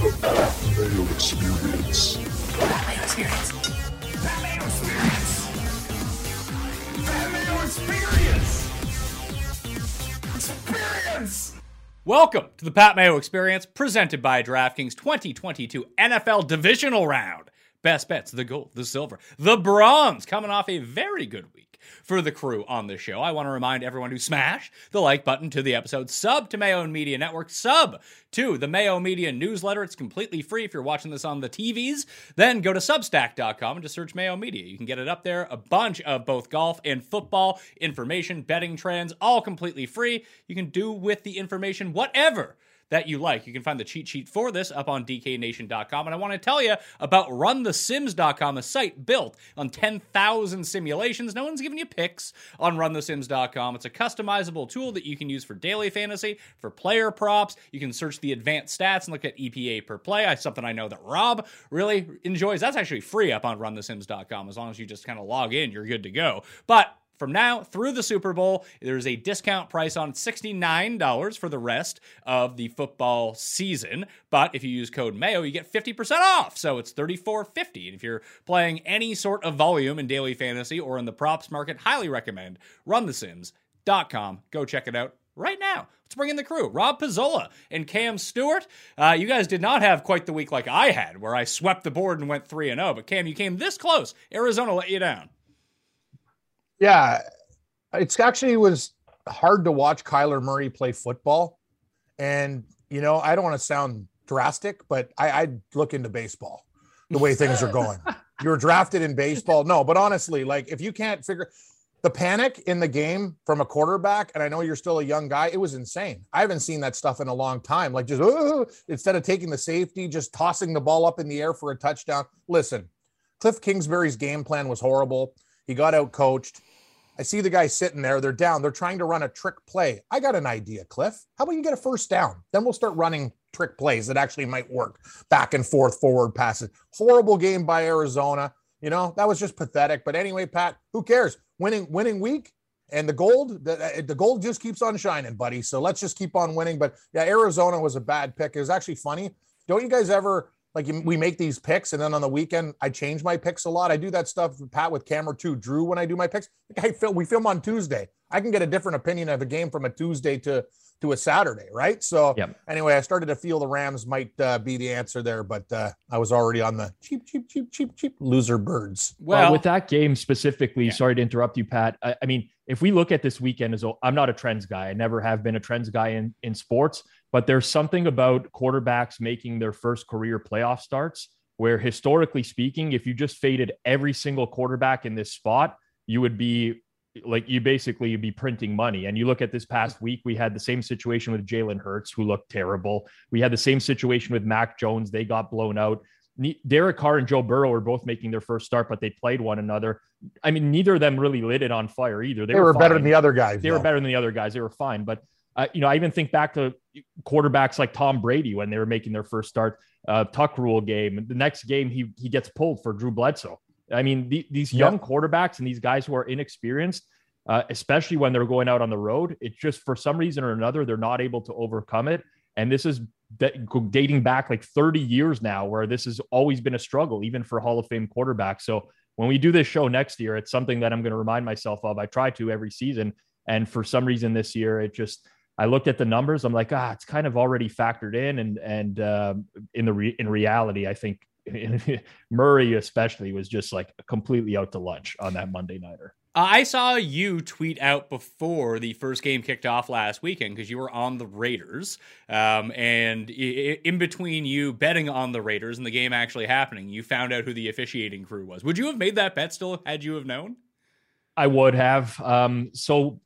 The Experience. Experience. Experience. Experience. Experience. Welcome to the Pat Mayo Experience, presented by DraftKings 2022 NFL Divisional Round. Best bets, the gold, the silver, the bronze, coming off a very good week for the crew on the show. I want to remind everyone to smash the like button to the episode, sub to Mayo Media Network, sub to the Mayo Media newsletter. It's completely free if you're watching this on the TVs. Then go to substack.com and just search Mayo Media. You can get it up there. A bunch of both golf and football information, betting trends, all completely free. You can do with the information whatever that you like. You can find the cheat sheet for this up on dknation.com. And I want to tell you about runthesims.com, a site built on 10,000 simulations. No one's giving you picks on runthesims.com. It's a customizable tool that you can use for daily fantasy, for player props. You can search the advanced stats and look at EPA per play. Something I know that Rob really enjoys. That's actually free up on runthesims.com. As long as you just kind of log in, you're good to go. But from now through the Super Bowl, there's a discount price on $69 for the rest of the football season. But if you use code MAYO, you get 50% off. So it's $34.50. And if you're playing any sort of volume in daily fantasy or in the props market, highly recommend runthesims.com. Go check it out right now. Let's bring in the crew. Rob Pizzola and Cam Stewart. Uh, you guys did not have quite the week like I had, where I swept the board and went 3 and 0. But Cam, you came this close. Arizona let you down. Yeah, it's actually was hard to watch Kyler Murray play football, and you know I don't want to sound drastic, but I, I'd look into baseball the way things are going. You're drafted in baseball, no, but honestly, like if you can't figure the panic in the game from a quarterback, and I know you're still a young guy, it was insane. I haven't seen that stuff in a long time. Like just "Ooh," instead of taking the safety, just tossing the ball up in the air for a touchdown. Listen, Kliff Kingsbury's game plan was horrible. He got out coached. I see the guy sitting there. They're down. They're trying to run a trick play. I got an idea, Kliff. How about you get a first down? Then we'll start running trick plays that actually might work. Back and forth, forward passes. Horrible game by Arizona. You know, that was just pathetic. But anyway, Pat, who cares? Winning, winning week. And the gold, the, uh, the gold just keeps on shining, buddy. So let's just keep on winning. But yeah, Arizona was a bad pick. It was actually funny. Don't you guys ever like we make these picks and then on the weekend I change my picks a lot. I do that stuff with Pat with camera too. Drew when I do my picks. I film we film on Tuesday. I can get a different opinion of a game from a Tuesday to to a Saturday, right? So Yep. anyway, I started to feel the Rams might uh, be the answer there, but uh, I was already on the cheap, cheap, cheap, cheap, cheap loser birds. Well, Well, with that game specifically, Yeah. sorry to interrupt you, Pat. I, I mean, if we look at this weekend as a, I'm not a trends guy. I never have been a trends guy in in sports, but there's something about quarterbacks making their first career playoff starts where historically speaking, if you just faded every single quarterback in this spot, you would be like you basically be printing money. And you look at this past week, we had the same situation with Jalen Hurts, who looked terrible. We had the same situation with Mac Jones. They got blown out. Derek Carr and Joe Burrow were both making their first start, but they played one another. I mean, neither of them really lit it on fire either. They, were, better than the other guys. They were better than the other guys. They were fine. But, you know, I even think back to quarterbacks like Tom Brady when they were making their first start, uh, Tuck rule game. The next game, he, he gets pulled for Drew Bledsoe. I mean, the, these young quarterbacks and these guys who are inexperienced, uh, especially when they're going out on the road, it's just for some reason or another, they're not able to overcome it. And this is da- dating back like 30 years now, where this has always been a struggle, even for Hall of Fame quarterbacks. So when we do this show next year, it's something that I'm going to remind myself of. I try to every season. And for some reason this year, it just, I looked at the numbers. I'm like, ah, it's kind of already factored in. And, and um, in the, re- in reality, I think Murray especially was just like completely out to lunch on that Monday nighter. I saw you tweet out before the first game kicked off last weekend because you were on the Raiders. Um, and in between you betting on the Raiders and the game actually happening, you found out who the officiating crew was. Would you have made that bet still had you have known? I would have. Um, so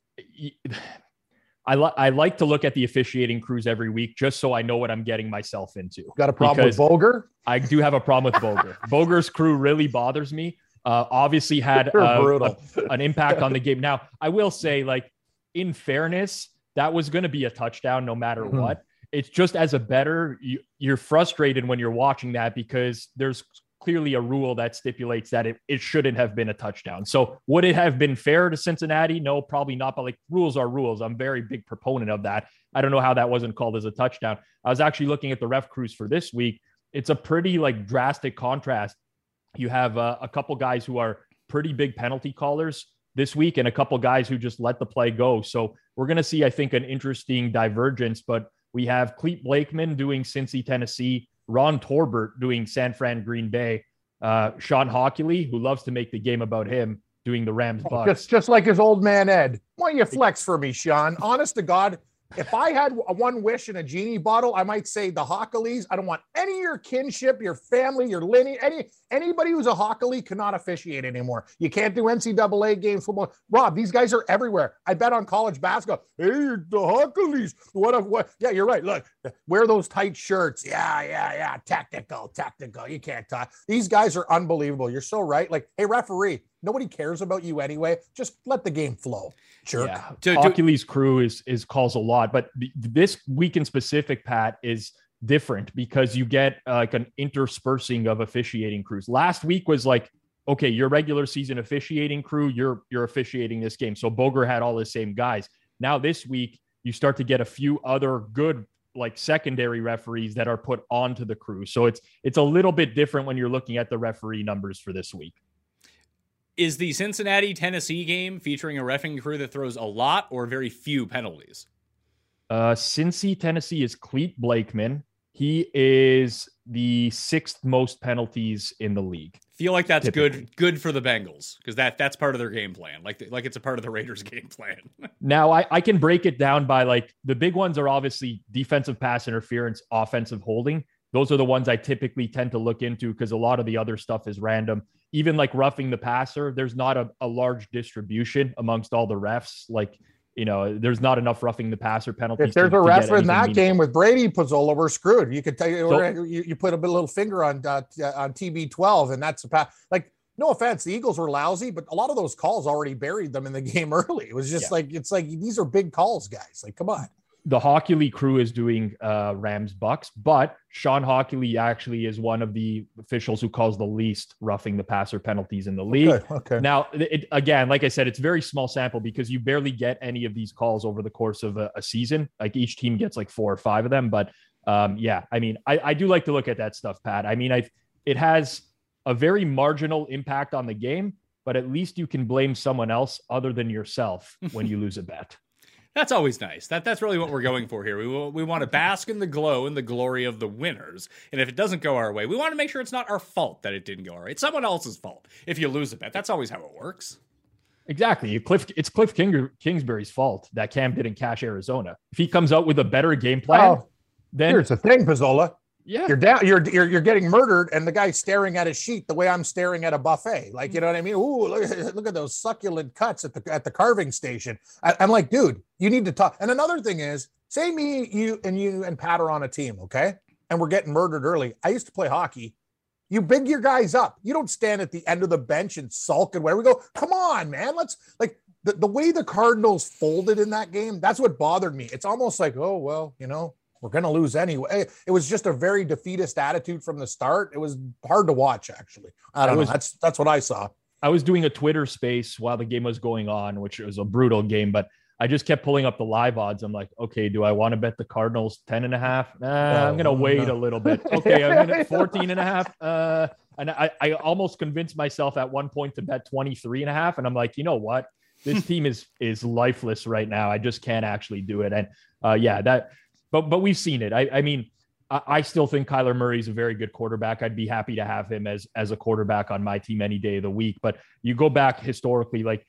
I, li- I like to look at the officiating crews every week just so I know what I'm getting myself into. Got a problem with Boger? I do have a problem with Boger. Boger's crew really bothers me. Uh, obviously had brutal. a- an impact on the game. Now, I will say, like, in fairness, that was going to be a touchdown no matter Mhm. what. It's just as a better, you, you're frustrated when you're watching that because there's clearly a rule that stipulates that it, it shouldn't have been a touchdown. So, would it have been fair to Cincinnati? No, probably not. But like, rules are rules. I'm very big proponent of that. I don't know how that wasn't called as a touchdown. I was actually looking at the ref crews for this week. It's a pretty like drastic contrast you have uh, a couple guys who are pretty big penalty callers this week and a couple guys who just let the play go. So we're going to see, I think, an interesting divergence. But we have Clete Blakeman doing Cincy, Tennessee, Ron Torbert doing San Fran, Green Bay, uh, Shawn Hochuli, who loves to make the game about him, doing the Rams, Bucks. Just, just like his old man Ed. Why don't you flex for me, Shawn? Honest to God, if I had a one wish in a genie bottle, I might say the Hochulis. I don't want any of your kinship, your family, your lineage, any anybody who's a Hochuli cannot officiate anymore. You can't do NCAA games, football. Rob, these guys are everywhere. I bet on college basketball. Hey, the Hochulis. What? A, what? Yeah, you're right. Look, wear those tight shirts. Yeah, yeah, yeah. Tactical, tactical. You can't talk. These guys are unbelievable. You're so right. Like, hey, referee, nobody cares about you anyway. Just let the game flow. Jerk. Yeah, To- to- Hochuli's crew is is calls a lot, but this week in specific, Pat is different because you get uh, like an interspersing of officiating crews. Last week was like, okay, your regular season officiating crew, you're you're officiating this game. So Boger had all the same guys. Now this week, you start to get a few other good like secondary referees that are put onto the crew. So it's it's a little bit different when you're looking at the referee numbers for this week. Is the Cincinnati Tennessee game featuring a refing crew that throws a lot or very few penalties? Uh, Cincy, Tennessee is Clete Blakeman. He is the sixth most penalties in the league. Feel like that's Typically. good good for the Bengals because that that's part of their game plan. Like like it's a part of the Raiders game plan. Now, I, I can break it down by like the big ones are obviously defensive pass interference, offensive holding. Those are the ones I typically tend to look into because a lot of the other stuff is random. Even like roughing the passer, there's not a, a large distribution amongst all the refs. Like, you know, there's not enough roughing the passer penalties. If there's to- a ref in that meaningful. game with Brady Pizzola, we're screwed. You could tell you, So- you, you put a little finger on uh, on TB12, and that's a pass. Like, no offense, the Eagles were lousy, but a lot of those calls already buried them in the game early. It was just Yeah. like it's like these are big calls, guys. Like, come on. The Hochuli crew is doing uh, Rams Bucks, but Shawn Hochuli actually is one of the officials who calls the least roughing the passer penalties in the league. Good. Okay. Now, it, again, like I said, it's very small sample because you barely get any of these calls over the course of a, a season. Like each team gets like four or five of them. But um, yeah, I mean, I, I do like to look at that stuff, Pat. I mean, I it has a very marginal impact on the game, but at least you can blame someone else other than yourself when you lose a bet. That's always nice. That that's really what we're going for here. We we want to bask in the glow and the glory of the winners. And if it doesn't go our way, we want to make sure it's not our fault that it didn't go our way. It's someone else's fault. If you lose a bet, that's always how it works. Exactly. Kliff, it's Kliff King, Kingsbury's fault that Cam didn't cash Arizona. If he comes out with a better game plan, Oh, then Here's the thing, Pizzola. Yeah, You're down. You're, you're you're getting murdered, and the guy's staring at his sheet the way I'm staring at a buffet. Like you know what I mean? Ooh, look, at- look at those succulent cuts at the at the carving station. I, I'm like, dude, you need to talk. And another thing is, say me, you, and you and Pat are on a team, okay? And we're getting murdered early. I used to play hockey. You big your guys up. You don't stand at the end of the bench and sulk and where we go. Come on, man. Let's like the, the way the Cardinals folded in that game. That's what bothered me. It's almost like, oh well, you know, we're going to lose anyway. It was just a very defeatist attitude from the start. It was hard to watch, actually. I don't It know. That's that's what I saw. I was doing a Twitter space while the game was going on, which was a brutal game, but I just kept pulling up the live odds. I'm like, okay, do I want to bet the Cardinals 10 and a half? Nah, I'm going to Oh, wait no. a little bit. Okay, I'm going to 14 and a half. Uh, and I, I almost convinced myself at one point to bet 23 and a half. And I'm like, you know what? This team is is lifeless right now. I just can't actually do it. And uh, yeah, that, but but we've seen it. I, I mean, I, I still think Kyler Murray is a very good quarterback. I'd be happy to have him as as a quarterback on my team any day of the week. But you go back historically, like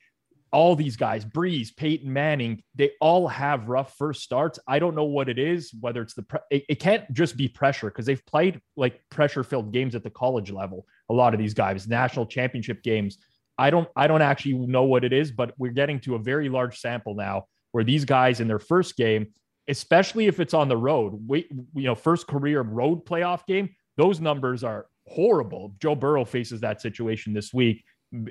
all these guys, Brees, Peyton Manning, they all have rough first starts. I don't know what it is, whether it's the pre- it, it can't just be pressure because they've played like pressure filled games at the college level. A lot of these guys, national championship games. I don't I don't actually know what it is, but we're getting to a very large sample now where these guys in their first game, especially if it's on the road, wait, you know, first career road playoff game, those numbers are horrible. Joe Burrow faces that situation this week.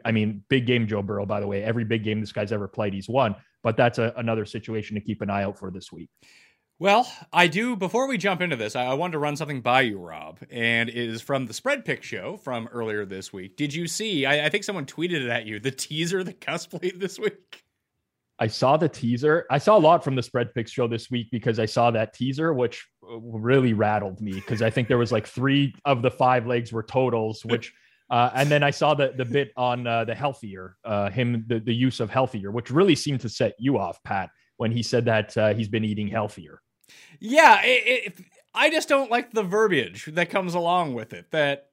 I mean, big game Joe Burrow, by the way. Every big game this guy's ever played, he's won. But that's a, another situation to keep an eye out for this week. Well, I do. Before we jump into this, I, I wanted to run something by you, Rob, and it is from the Spread Pick show from earlier this week. Did you see? I, I think someone tweeted it at you. The teaser that Cust played this week. I saw the teaser. I saw a lot from the spread picks show this week because I saw that teaser, which uh, really rattled me because I think there was like three of the five legs were totals, which, uh, and then I saw the the bit on uh, the healthier, uh, him the, the use of healthier, which really seemed to set you off, Pat, when he said that uh, he's been eating healthier. Yeah, it, it, I just don't like the verbiage that comes along with it. That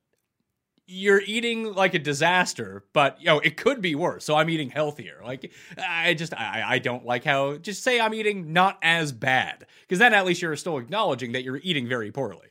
you're eating like a disaster, but you know it could be worse. So I'm eating healthier. Like I just I, I don't like how just say I'm eating not as bad because then at least you're still acknowledging that you're eating very poorly.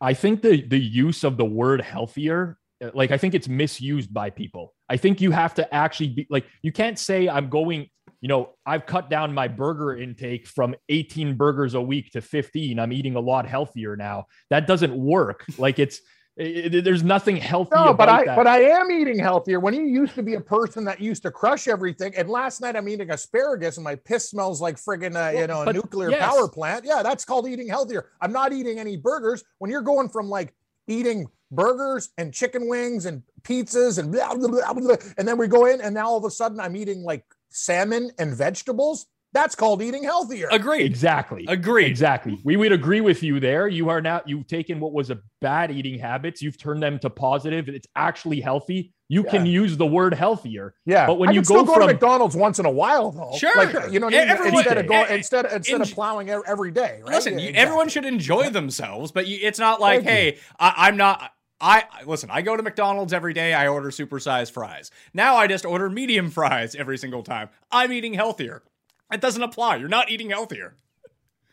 I think the the use of the word healthier, uh, like I think it's misused by people. I think you have to actually be like you can't say I'm going, you know, I've cut down my burger intake from 18 burgers a week to 15. I'm eating a lot healthier now. That doesn't work. Like it's it, it- there's nothing healthy No, about but I that. but I am eating healthier. When you used to be a person that used to crush everything, and last night I'm eating asparagus and my piss smells like friggin' uh, you know a nuclear yes. power plant. Yeah, that's called eating healthier. I'm not eating any burgers. When you're going from like eating burgers and chicken wings and pizzas and blah, blah, blah, blah, and then we go in and now all of a sudden I'm eating like salmon and vegetables. That's called eating healthier. Agreed. Exactly. Agreed. Exactly. We would agree with you there. You are now you've taken what was a bad eating habits, you've turned them to positive. It's actually healthy. You can use the word healthier. Yeah, But when I you can still go go from- to McDonald's once in a while, though. Sure. like, you know, what I mean? Everyone- instead of going eh, instead instead of plowing every day. Right? Listen, Yeah, exactly. everyone should enjoy themselves, but you, it's not like, Thank you. hey, I, I'm not. I listen. I go to McDonald's every day. I order supersized fries. Now I just order medium fries every single time. I'm eating healthier. It doesn't apply. You're not eating healthier.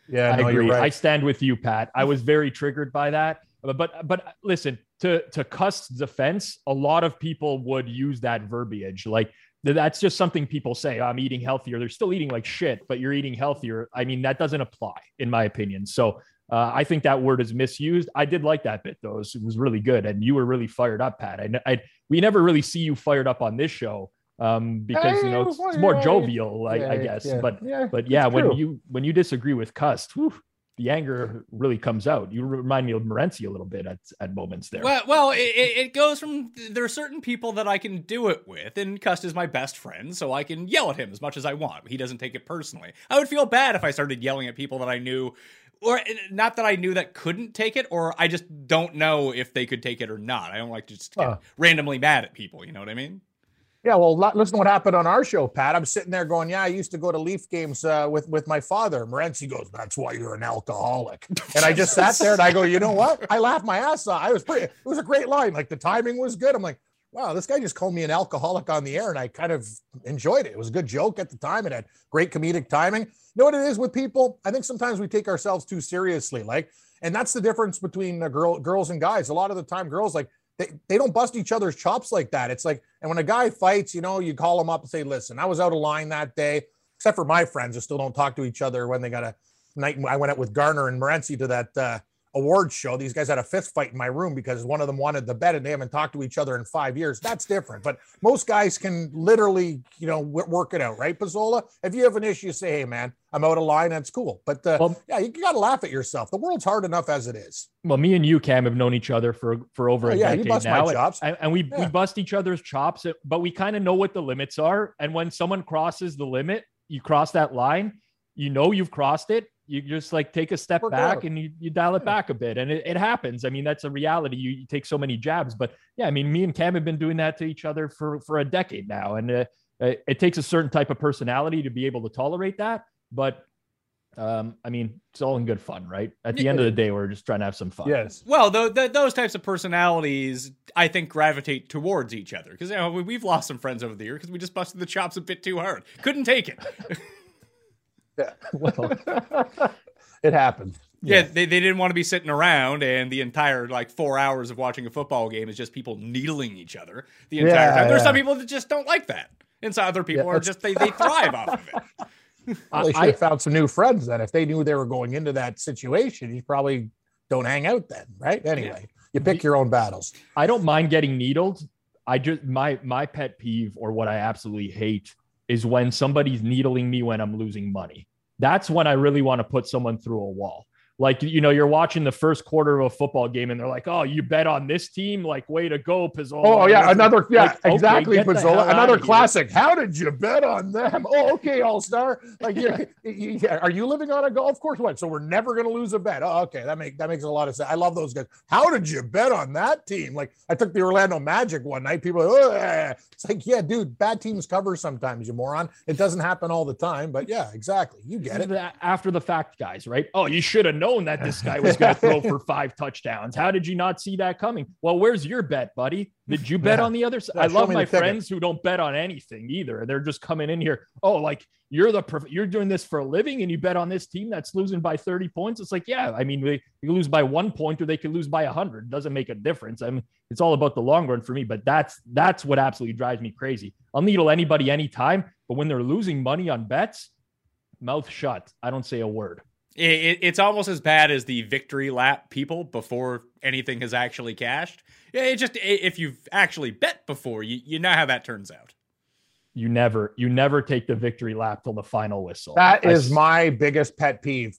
Yeah, I no, agree. you're I stand with you, Pat. I was very triggered by that. But but, but listen, to to Cust's defense, a lot of people would use that verbiage. Like that's just something people say. I'm eating healthier. They're still eating like shit, but you're eating healthier. I mean, that doesn't apply, in my opinion. So uh, I think that word is misused. I did like that bit though. It was, it was really good, and you were really fired up, Pat. I, I we never really see you fired up on this show um, because you know it's, it's more jovial, I, yeah, I guess. yeah, But yeah, but yeah, when true. you when you disagree with Cust, whew, the anger really comes out. You remind me of Morency a little bit at, at moments there. Well, well, it, it it goes from there are certain people that I can do it with, and Cust is my best friend, so I can yell at him as much as I want. He doesn't take it personally. I would feel bad if I started yelling at people that I knew, or not that I knew that couldn't take it, or I just don't know if they could take it or not. I don't like to just get Huh. randomly mad at people. You know what I mean? Yeah, well, listen to what happened on our show, Pat. I'm sitting there going, "Yeah, I used to go to Leaf games uh, with with my father." Morency goes, "That's why you're an alcoholic." And I just sat there and I go, "You know what?" I laughed my ass off. I was pretty. It was a great line. Like the timing was good. I'm like, "Wow, this guy just called me an alcoholic on the air," and I kind of enjoyed it. It was a good joke at the time. It had great comedic timing. You know what it is with people? I think sometimes we take ourselves too seriously. Like, and that's the difference between uh, girl girls and guys. A lot of the time, girls like they, they don't bust each other's chops like that. It's like, and when a guy fights, you know, you call him up and say, listen, I was out of line that day, except for my friends who still don't talk to each other when they got a night. I went out with Garner and Morency to that uh, awards show. These guys had a fist fight in my room because one of them wanted the bet and they haven't talked to each other in five years. That's different. But most guys can literally, you know, work it out, right? Pizzola, if you have an issue, say, hey, man, I'm out of line. That's cool. But uh, Well- yeah, you, got to laugh at yourself. The world's hard enough as it is. Well, me and you, Cam, have known each other for for over Oh, a yeah, decade now, and- chops. and, and we we bust each other's chops, but we kind of know what the limits are. And when someone crosses the limit, you cross that line, you know you've crossed it. You just like take a step Work back out. and you, you dial it back a bit, and it, it happens. I mean, that's a reality. You, you take so many jabs, but yeah, I mean, me and Cam have been doing that to each other for for a decade now, and uh, it, it takes a certain type of personality to be able to tolerate that. But um, I mean, it's all in good fun, right? At the end of the day, we're just trying to have some fun. Yes. Well, th- th- those types of personalities, I think, gravitate towards each other because you know we- we've lost some friends over the year because we just busted the chops a bit too hard. Couldn't take it. Yeah. Well, It happens. Yeah, they, they didn't want to be sitting around, and the entire like four hours of watching a football game is just people needling each other the entire Yeah, time. There's yeah. some people that just don't like that, and some other people Yeah, are just they, they thrive off of it. Well, they should I- found some new friends then. If they knew they were going into that situation, you probably don't hang out then, right? Anyway, you pick your own battles. I don't mind getting needled. I just my my pet peeve or what I absolutely hate is when somebody's needling me when I'm losing money. That's when I really want to put someone through a wall. Like you know, you're watching the first quarter of a football game and they're like, "Oh, you bet on this team? Like, way to go, Pizzola!" Oh yeah, Like, another yeah, like, exactly, hell Pizzola. Another here. classic. How did you bet on them? Oh, okay, All Star. Like, yeah, yeah, are you living on a golf course? What? So we're never going to lose a bet. Oh, okay, that makes that makes a lot of sense. I love those guys. How did you bet on that team? Like, I took the Orlando Magic one night. People, are, oh, it's like, yeah, dude, bad teams cover sometimes. You moron. It doesn't happen all the time, but yeah, exactly. You get it. after the fact guys, right? Oh, you should have known that this guy was going to throw for five touchdowns. How did you not see that coming? Well, where's your bet, buddy? Did you bet Yeah. on the other side? Yeah, I love my friends who don't bet on anything either. They're just coming in here. Oh, like you're the prof- you're doing this for a living and you bet on this team that's losing by 30 points. It's like, yeah, I mean, they you lose by one point or they could lose by a hundred. Doesn't make a difference. I mean, it's all about the long run for me. But that's that's what absolutely drives me crazy. I'll needle anybody anytime, but when they're losing money on bets, mouth shut. I don't say a word. It, it- it's almost as bad as the victory lap people before anything has actually cashed. Yeah, it just i- if you've actually bet before, you you know how that turns out. You never, you never take the victory lap till the final whistle. That I is s- my biggest pet peeve.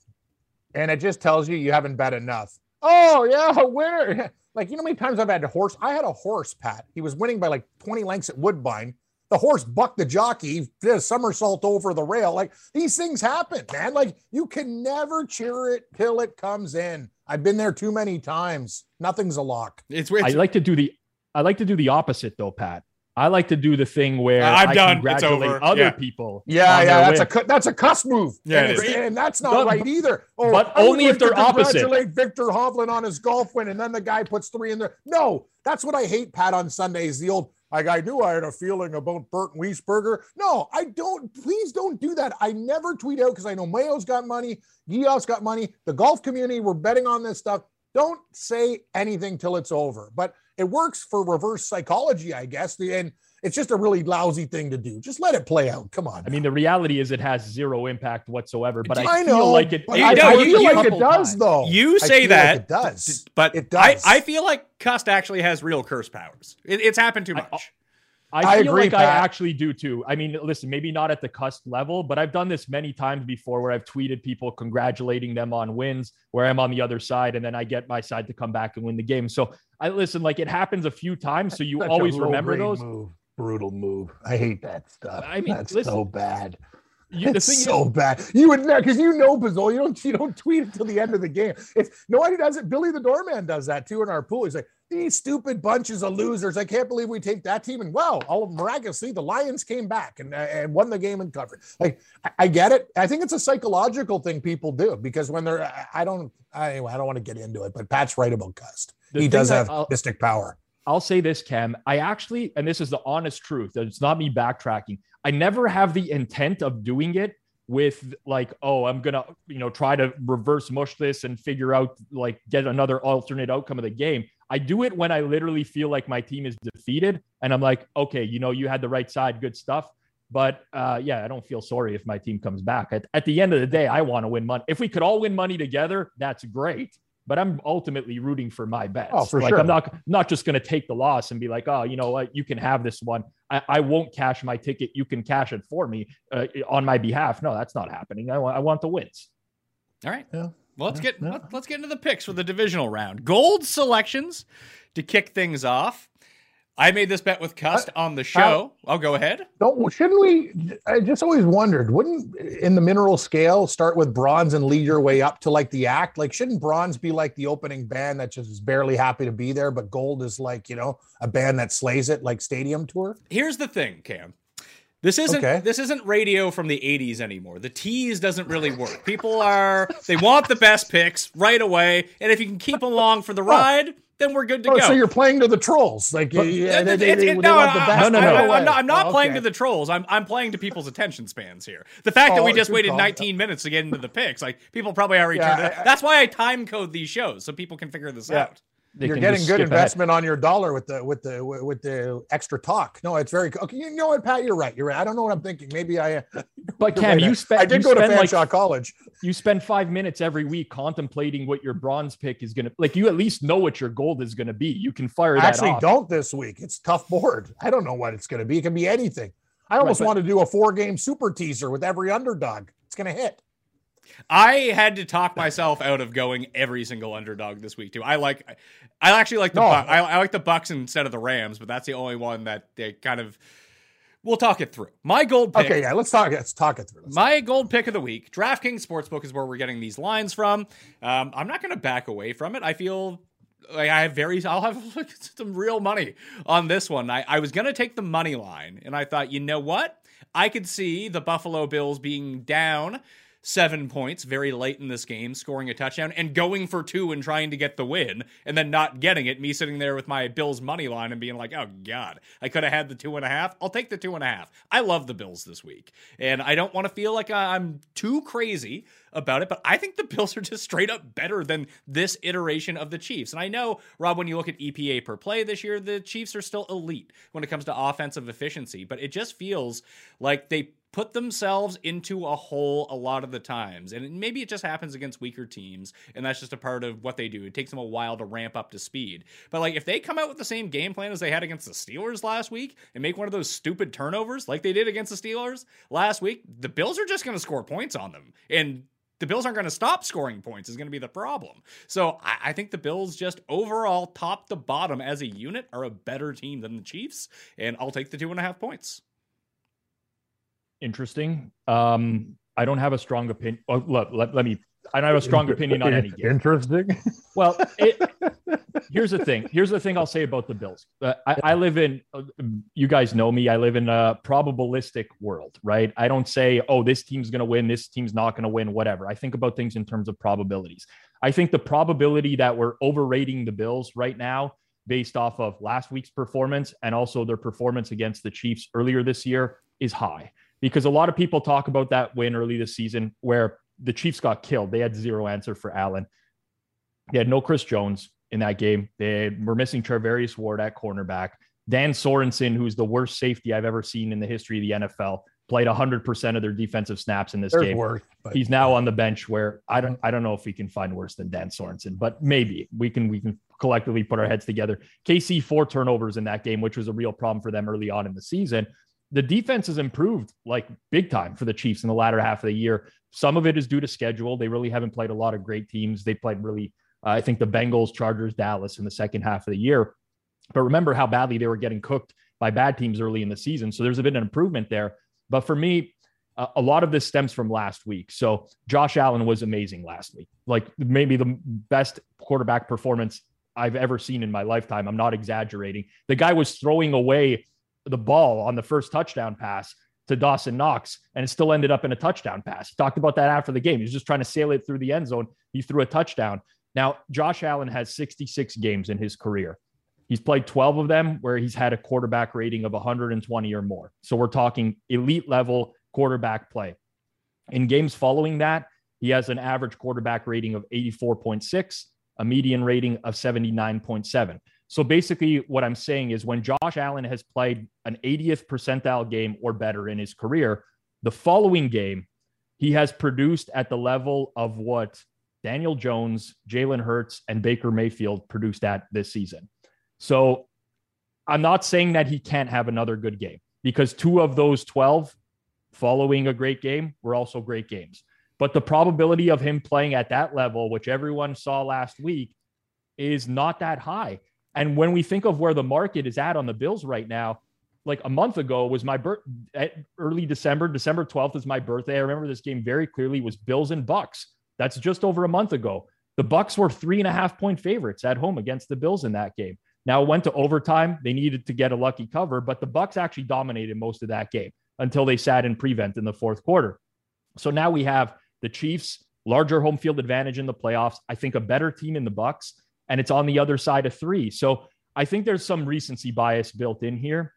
And it just tells you you haven't bet enough. Oh, yeah, a winner. Like, you know how many times I've had a horse? I had a horse, Pat. He was winning by like 20 lengths at Woodbine. The horse bucked the jockey, did a somersault over the rail. Like, these things happen, man. Like, you can never cheer it till it comes in. I've been there too many times. Nothing's a lock. It's, I like to do the, I like to do the opposite though, Pat. I like to do the thing where Uh, I'm I done. It's congratulate over. other Yeah. people. Yeah, yeah, their that's a win. cu- that's a Cust move. Yeah, and, it's- and that's not But- right either. Oh, but I only if they're opposite. Congratulate Viktor Hovland on his golf win, and then the guy puts three in there. No, that's what I hate. Pat on Sundays, the old like I knew I had a feeling about Bernd Wiesberger. No, I don't. Please don't do that. I never tweet out because I know Mayo's got money, Gios got money. The golf community, we're betting on this stuff. Don't say anything till it's over. But it works for reverse psychology, I guess. The and it's just a really lousy thing to do. Just let it play out. Come on. I mean, the reality is it has zero impact whatsoever. But I, I feel know, like it. but I, know, I you- feel you- like it does, times. though. You say that, like it does. but It I, does. I feel like Cust actually has real curse powers. It, it's happened too much. I I feel agree, like I actually do too. I mean, listen, maybe not at the Cust level, but I've done this many times before where I've tweeted people congratulating them on wins where I'm on the other side and then I get my side to come back and win the game. So I listen, like it happens a few times. So you Such always remember those. Move. Brutal move. I hate that stuff. I mean, that's listen, so bad. You, the it's thing so is, bad. You would know because you know Pizzol. You don't you don't tweet until the end of the game. If nobody does it, Billy the doorman does that too in our pool. He's like, these stupid bunches of losers. I can't believe we take that team. And well, all of miraculously, the Lions came back and, uh, and won the game and covered. Like, I, I get it. I think it's a psychological thing people do because when they're, I- I don't, I, I don't want to get into it, but Pat's right about Cust. The he does that have I'll- mystic power. I'll say this, Cam. I actually, and this is the honest truth, that it's not me backtracking. I never have the intent of doing it with like, oh, I'm gonna, you know, try to reverse mush this and figure out like get another alternate outcome of the game. I do it when I literally feel like my team is defeated, and I'm like, okay, you know, you had the right side, good stuff. But uh, yeah, I don't feel sorry if my team comes back. At, at the end of the day, I want to win money. If we could all win money together, that's great. But I'm ultimately rooting for my bets. Oh, for like sure. I'm not not just going to take the loss and be like, oh, you know what, you can have this one. I, I won't cash my ticket. You can cash it for me uh, on my behalf. No, that's not happening. I want I want the wins. All right. Yeah. Well, let's Yeah, get yeah. let- let's get into the picks for the divisional round. Gold selections to kick things off. I made this bet with Cust on the show. I'll go ahead. Don't shouldn't we? I just always wondered, wouldn't in the mineral scale start with bronze and lead your way up to like the act? Like, shouldn't bronze be like the opening band that just is barely happy to be there, but gold is like you know a band that slays it, like Stadium Tour? Here's the thing, Cam. This isn't Okay. this isn't radio from the 80s anymore. The tease doesn't really work. People are they want the best picks right away, and if you can keep along for the ride, then we're good to Oh, go. so you're playing to the trolls, like yeah, they, they, they, no, the I- best. No, no, no. I- I'm not, I'm not playing Okay. to the trolls. I'm I'm playing to people's attention spans here. The fact that we Oh, just waited call. 19 minutes to get into the picks, like people probably already Yeah, turned it. I- I- That's why I time code these shows so people can figure this Yeah. out. You're getting good skip ahead. investment on your dollar with the with the with the extra talk. No, it's very okay. You know what, Pat? You're right. You're right. I don't know what I'm thinking. Maybe I. But Cam, right. you spend I did go to spend like Fanshawe College. you spend five minutes every week contemplating what your bronze pick is gonna like. You at least know what your gold is gonna be. You can fire I actually off. don't this week. It's tough board. I don't know what it's going to be. It can be anything. I almost but- want to do a four game super teaser with every underdog. It's going to hit. I had to talk myself out of going every single underdog this week too. I like, I actually like the No. I, I like the Bucks instead of the Rams, but that's the only one that they kind of. We'll talk it through. My gold pick. Okay, yeah. Let's talk. Let's talk it through. Let's- My gold pick of the week, DraftKings Sportsbook is where we're getting these lines from. Um, I'm not going to back away from it. I feel like I have very, I'll have some real money on this one. I, I was going to take the money line, and I thought, you know what? I could see the Buffalo Bills being down seven points very late in this game, scoring a touchdown and going for two and trying to get the win, and then not getting it. Me sitting there with my Bills money line and being like, oh God, I could have had the two and a half. I'll take the two and a half. I love the Bills this week. And I don't want to feel like uh, I'm too crazy about it, but I think the Bills are just straight up better than this iteration of the Chiefs. And I know, Rob, when you look at EPA per play this year, the Chiefs are still elite when it comes to offensive efficiency, but it just feels like they put themselves into a hole a lot of the times. And maybe it just happens against weaker teams, and that's just a part of what they do. It takes them a while to ramp up to speed. But like if they come out with the same game plan as they had against the Steelers last week and make one of those stupid turnovers like they did against the Steelers last week, the Bills are just going to score points on them. And the Bills aren't going to stop scoring points is going to be the problem. So I, I think the Bills just overall, top to bottom as a unit, are a better team than the Chiefs, and I'll take the two and a half points. Interesting. Um, I don't have a strong opinion. Oh, look, let, let me. I don't have a strong opinion on any game. Interesting. Well, it, here's the thing. Here's the thing I'll say about the Bills. Uh, I, I live in, uh, you guys know me. I live in a probabilistic world, right? I don't say, oh, this team's going to win, this team's not going to win, whatever. I think about things in terms of probabilities. I think the probability that we're overrating the Bills right now, based off of last week's performance and also their performance against the Chiefs earlier this year, is high. Because a lot of people talk about that win early this season where the Chiefs got killed. They had zero answer for Allen. They had no Chris Jones in that game. They were missing Charvarius Ward at cornerback. Dan Sorensen, who's the worst safety I've ever seen in the history of the NFL, played 100% of their defensive snaps in this There's game. worse. But He's now on the bench where I don't I don't know if we can find worse than Dan Sorensen, but maybe we can we can collectively put our heads together. KC four turnovers in that game, which was a real problem for them early on in the season. The defense has improved like big time for the Chiefs in the latter half of the year. Some of it is due to schedule. They really haven't played a lot of great teams. They played really, uh, I think, the Bengals, Chargers, Dallas in the second half of the year. But remember how badly they were getting cooked by bad teams early in the season. So there's been an improvement there. But for me, a lot of this stems from last week. So Josh Allen was amazing last week, like maybe the best quarterback performance I've ever seen in my lifetime. I'm not exaggerating. The guy was throwing away the ball on the first touchdown pass to Dawson Knox, and it still ended up in a touchdown pass. He talked about that after the game. He was just trying to sail it through the end zone. He threw a touchdown. Now, Josh Allen has 66 games in his career. He's played 12 of them where he's had a quarterback rating of 120 or more. So we're talking elite level quarterback play. In games following that, he has an average quarterback rating of 84.6, a median rating of 79.7. So basically, what I'm saying is when Josh Allen has played an 80th percentile game or better in his career, the following game, he has produced at the level of what Daniel Jones, Jalen Hurts, and Baker Mayfield produced at this season. So I'm not saying that he can't have another good game because two of those 12 following a great game were also great games. But the probability of him playing at that level, which everyone saw last week, is not that high. And when we think of where the market is at on the Bills right now, like a month ago was my birth early December, December 12th is my birthday. I remember this game very clearly was Bills and Bucks. That's just over a month ago. The Bucks were three and a half point favorites at home against the Bills in that game. Now it went to overtime. They needed to get a lucky cover, but the Bucks actually dominated most of that game until they sat in prevent in the fourth quarter. So now we have the Chiefs, larger home field advantage in the playoffs. I think a better team in the Bucks, and it's on the other side of three. So I think there's some recency bias built in here.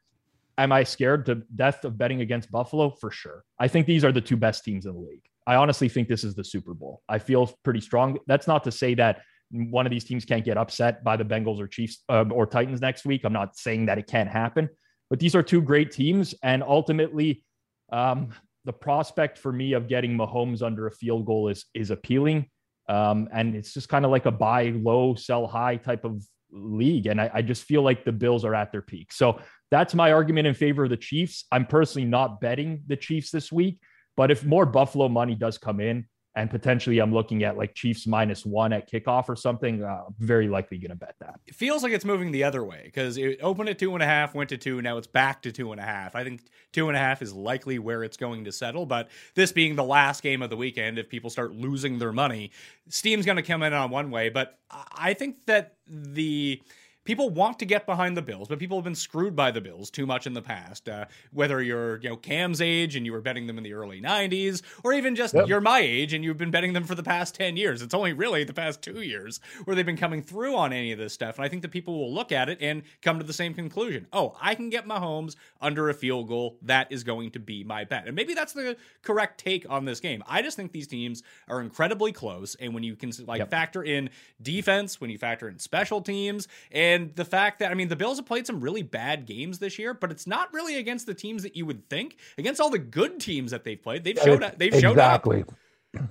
Am I scared to death of betting against Buffalo? For sure. I think these are the two best teams in the league. I honestly think this is the Super Bowl. I feel pretty strong. That's not to say that one of these teams can't get upset by the Bengals or Chiefs um, or Titans next week. I'm not saying that it can't happen, but these are two great teams. And ultimately, um, the prospect for me of getting Mahomes under a field goal is is appealing. Um, and it's just kind of like a buy low, sell high type of league. And I, I, just feel like the Bills are at their peak. So that's my argument in favor of the Chiefs. I'm personally not betting the Chiefs this week, but if more Buffalo money does come in, and potentially I'm looking at like Chiefs minus one at kickoff or something. Uh, very likely going to bet that. It feels like it's moving the other way because it opened at two and a half, went to two, now it's back to two and a half. I think two and a half is likely where it's going to settle. But this being the last game of the weekend, if people start losing their money, Steam's going to come in on one way. But I think that the people want to get behind the Bills, but people have been screwed by the Bills too much in the past. Uh, whether you're, you know, Cam's age and you were betting them in the early 90s, or even just yep. you're my age and you've been betting them for the past 10 years. It's only really the past two years where they've been coming through on any of this stuff. And I think that people will look at it and come to the same conclusion. Oh, I can get Mahomes under a field goal. That is going to be my bet. And maybe that's the correct take on this game. I just think these teams are incredibly close. And when you can like yep. factor in defense, when you factor in special teams, and and the fact that I mean the Bills have played some really bad games this year, but it's not really against the teams that you would think. Against all the good teams that they've played, they've showed up. They've showed exactly,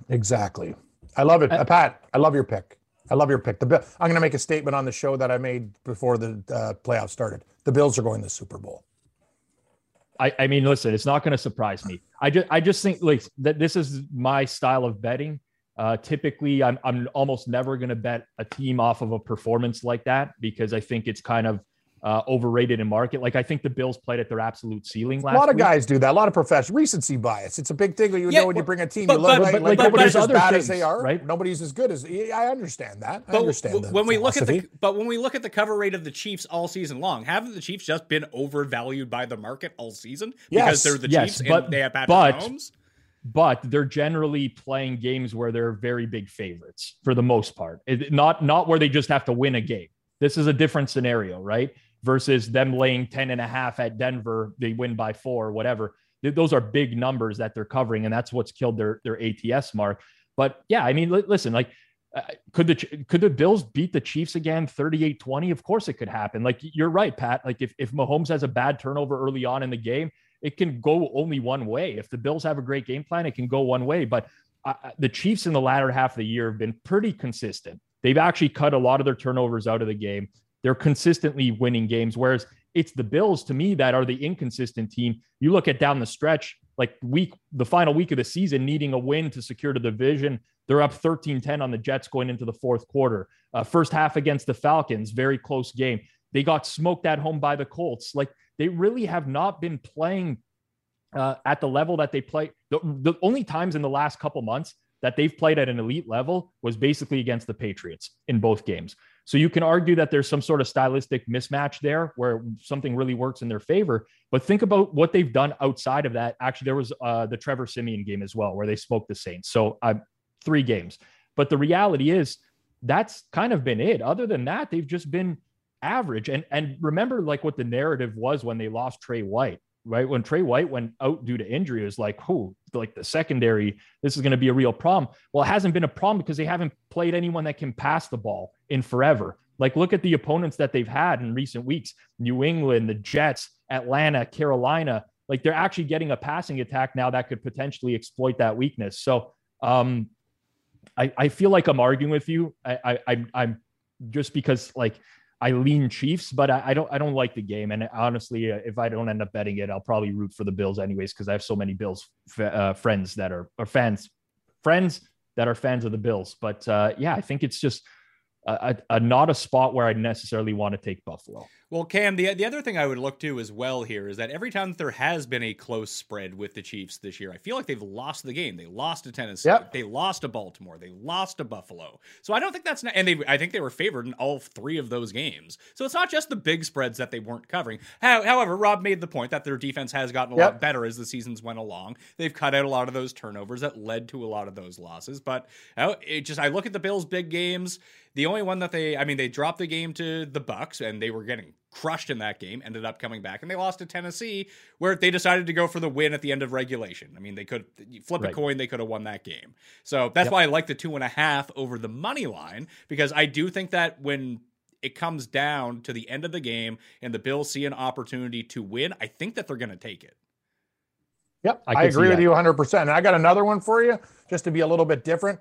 exactly. I love it, uh, Pat. I love your pick. I love your pick. The Bill, I'm going to make a statement on the show that I made before the uh, playoffs started. The Bills are going to the Super Bowl. I, I mean, listen, it's not going to surprise me. I just, I just think like that this is my style of betting uh, typically, I'm, I'm almost never going to bet a team off of a performance like that because I think it's kind of uh, overrated in market. Like I think the Bills played at their absolute ceiling last. A lot of week. guys do that. A lot of professional recency bias. It's a big thing. You yeah, know when you bring a team, but, you look but, like, like nobody's as bad things, as they are. Right? Nobody's as good as. I understand that. I but understand when we look at the but when we look at the cover rate of the Chiefs all season long, haven't the Chiefs just been overvalued by the market all season because yes. they're the yes, Chiefs but, and they have Patrick but, Mahomes? But they're generally playing games where they're very big favorites for the most part. It, not not where they just have to win a game. This is a different scenario, right? Versus them laying 10 and a half at Denver, they win by four, whatever. Those are big numbers that they're covering, and that's what's killed their their ATS mark. But yeah, I mean, listen, like uh, could the could the Bills beat the Chiefs again 38-20? Of course it could happen. Like you're right, Pat. Like if, if Mahomes has a bad turnover early on in the game, it can go only one way. If the Bills have a great game plan, it can go one way. But uh, the Chiefs in the latter half of the year have been pretty consistent. They've actually cut a lot of their turnovers out of the game. They're consistently winning games, whereas it's the Bills to me that are the inconsistent team. You look at down the stretch, like week, the final week of the season, needing a win to secure the division. They're up 13 10 on the Jets going into the fourth quarter. Uh, first half against the Falcons, very close game. They got smoked at home by the Colts. Like they really have not been playing uh, at the level that they play. The, the only times in the last couple months that they've played at an elite level was basically against the Patriots in both games. So you can argue that there's some sort of stylistic mismatch there where something really works in their favor. But think about what they've done outside of that. Actually, there was uh, the Trevor Siemian game as well, where they smoked the Saints. So uh, three games. But the reality is that's kind of been it. Other than that, they've just been average. And and remember, like what the narrative was when they lost Trey White right? When Trey White went out due to injury, it was like, who, like the secondary, this is going to be a real problem. Well, it hasn't been a problem because they haven't played anyone that can pass the ball in forever. Like, look at the opponents that they've had in recent weeks New England, the Jets, Atlanta, Carolina. Like, they're actually getting a passing attack now that could potentially exploit that weakness. So, um, I, I feel like I'm arguing with you. I, I, I'm just because, like, I lean Chiefs, but I, I, don't I don't like the game. And honestly, uh, if I don't end up betting it, I'll probably root for the Bills anyways because I have so many Bills f- uh, friends that are or fans friends that are fans of the Bills. But uh, yeah, I think it's just a, a, a not a spot where I necessarily want to take Buffalo. Well, Cam, the the other thing I would look to as well here is that every time that there has been a close spread with the Chiefs this year, I feel like they've lost the game. They lost to Tennessee. Yep. They lost to Baltimore. They lost to Buffalo. So I don't think that's not, and they I think they were favored in all three of those games. So it's not just the big spreads that they weren't covering. How, however, Rob made the point that their defense has gotten a Yep. lot better as the seasons went along. They've cut out a lot of those turnovers that led to a lot of those losses. But it just I look at the Bills' big games. The only one that they, I mean, they dropped the game to the Bucks, and they were getting crushed in that game. Ended up coming back, and they lost to Tennessee, where they decided to go for the win at the end of regulation. I mean, they could you flip a coin, they could have won that game. So that's why I like the two and a half over the money line because I do think that when it comes down to the end of the game and the Bills see an opportunity to win, I think that they're going to take it. Yep, I I, agree with you 100%. And I got another one for you, just to be a little bit different.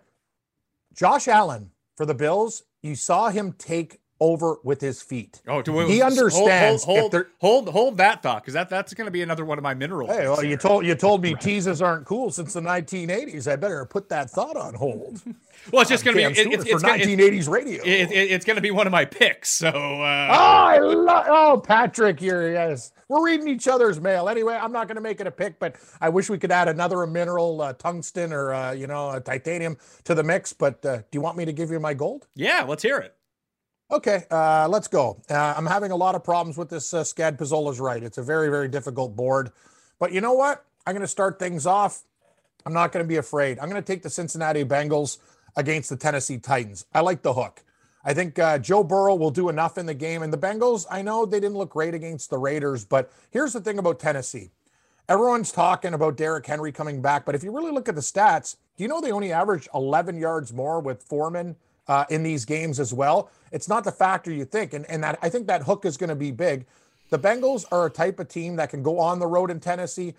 Josh Allen for the Bills, you saw him take over with his feet. Oh, do He understands if Hold, hold, hold, hold that thought because that, that's going to be another one of my mineral. Hey, well, you told you told me teases aren't cool since the 1980s. I better put that thought on hold. well, it's just going to be it, it's, it's, for gonna- it's, 1980s radio. it, it, it's going to be one of my picks. So uh, Oh, I love. Oh, Patrick, you're yes. We're reading each other's mail. Anyway, I'm not going to make it a pick, but I wish we could add another mineral, uh, tungsten or uh, you know, a titanium to the mix. But uh, do you want me to give you my gold? yeah, let's hear it. Okay, uh, let's go. Uh, I'm having a lot of problems with this. Uh, Scad Pizzola's right. It's a very, very difficult board. But you know what? I'm going to start things off. I'm not going to be afraid. I'm going to take the Cincinnati Bengals against the Tennessee Titans. I like the hook. I think uh, Joe Burrow will do enough in the game. And the Bengals, I know they didn't look great against the Raiders, but here's the thing about Tennessee. Everyone's talking about Derrick Henry coming back, but if you really look at the stats, do you know they only averaged 11 yards more with Foreman uh, in these games as well? It's not the factor you think, and and that I think that hook is going to be big. The Bengals are a type of team that can go on the road in Tennessee.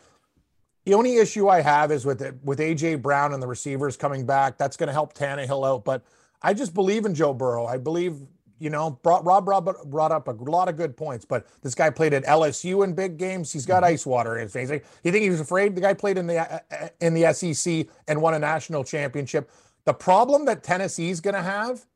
The only issue I have is with it with AJ Brown and the receivers coming back. That's going to help Tannehill out, but I just believe in Joe Burrow. I believe you know, brought, Rob, Rob brought up a lot of good points, but this guy played at LSU in big games. He's got ice water in his face. Like, You think he was afraid? The guy played in the uh, in the SEC and won a national championship. The problem that Tennessee's going to have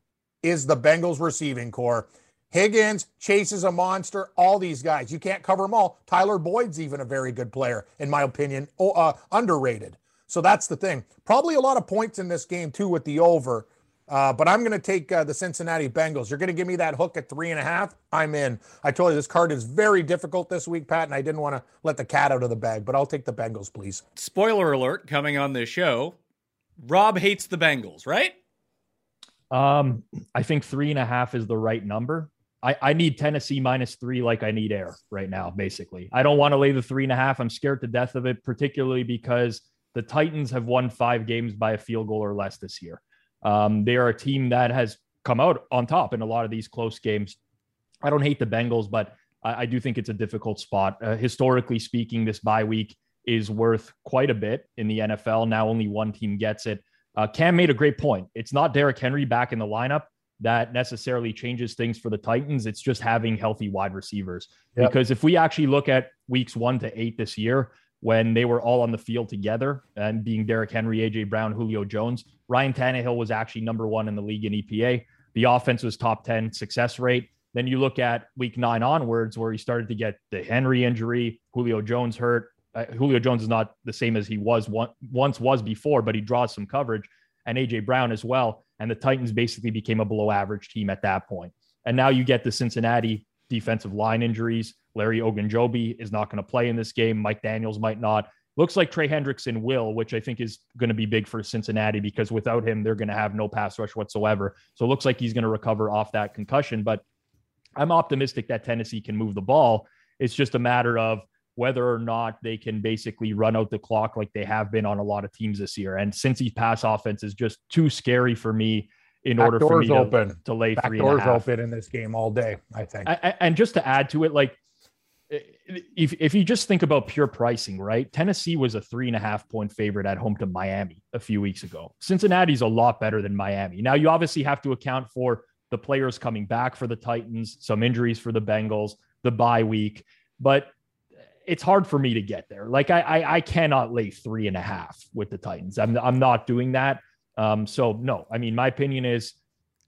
is the Bengals receiving core. Higgins, Chase is a monster. All these guys, you can't cover them all. Tyler Boyd's even a very good player, in my opinion, oh, uh, underrated. So that's the thing. Probably a lot of points in this game too with the over. Uh, but I'm going to take uh, the Cincinnati Bengals. You're going to give me that hook at three and a half. I'm in. I told you this card is very difficult this week, Pat, and I didn't want to let the cat out of the bag, but I'll take the Bengals, please. Spoiler alert coming on this show. Rob hates the Bengals, right? Um, I think three and a half is the right number. I, I need Tennessee minus three like I need air right now, basically. I don't want to lay the three and a half. I'm scared to death of it, particularly because the Titans have won five games by a field goal or less this year. Um, they are a team that has come out on top in a lot of these close games. I don't hate the Bengals, but I, I do think it's a difficult spot. Uh, historically speaking, this bye week is worth quite a bit in the NFL. Now only one team gets it. Uh, Cam made a great point. It's not Derrick Henry back in the lineup that necessarily changes things for the Titans. It's just having healthy wide receivers. Yep. Because if we actually look at weeks one to eight this year, when they were all on the field together and being Derrick Henry, AJ Brown, Julio Jones, Ryan Tannehill was actually number one in the league in EPA. The offense was top 10 success rate. Then you look at week nine onwards, where he started to get the Henry injury, Julio Jones hurt. Uh, Julio Jones is not the same as he was one, once was before, but he draws some coverage, and AJ Brown as well. And the Titans basically became a below average team at that point. And now you get the Cincinnati defensive line injuries. Larry Ogunjobi is not going to play in this game. Mike Daniels might not. Looks like Trey Hendrickson will, which I think is going to be big for Cincinnati because without him, they're going to have no pass rush whatsoever. So it looks like he's going to recover off that concussion. But I'm optimistic that Tennessee can move the ball. It's just a matter of whether or not they can basically run out the clock like they have been on a lot of teams this year. And Cincy's pass offense is just too scary for me in Back order for me to, open. to lay Back three and a doors open in this game all day. I think. I- I- and just to add to it, like eh, if if you just think about pure pricing, right? Tennessee was a three and a half point favorite at home to Miami a few weeks ago. Cincinnati's a lot better than Miami. Now you obviously have to account for the players coming back for the Titans, some injuries for the Bengals, the bye week, but it's hard for me to get there. Like I I, I cannot lay three and a half with the Titans. I'm I'm not doing that. Um, so no, I mean my opinion is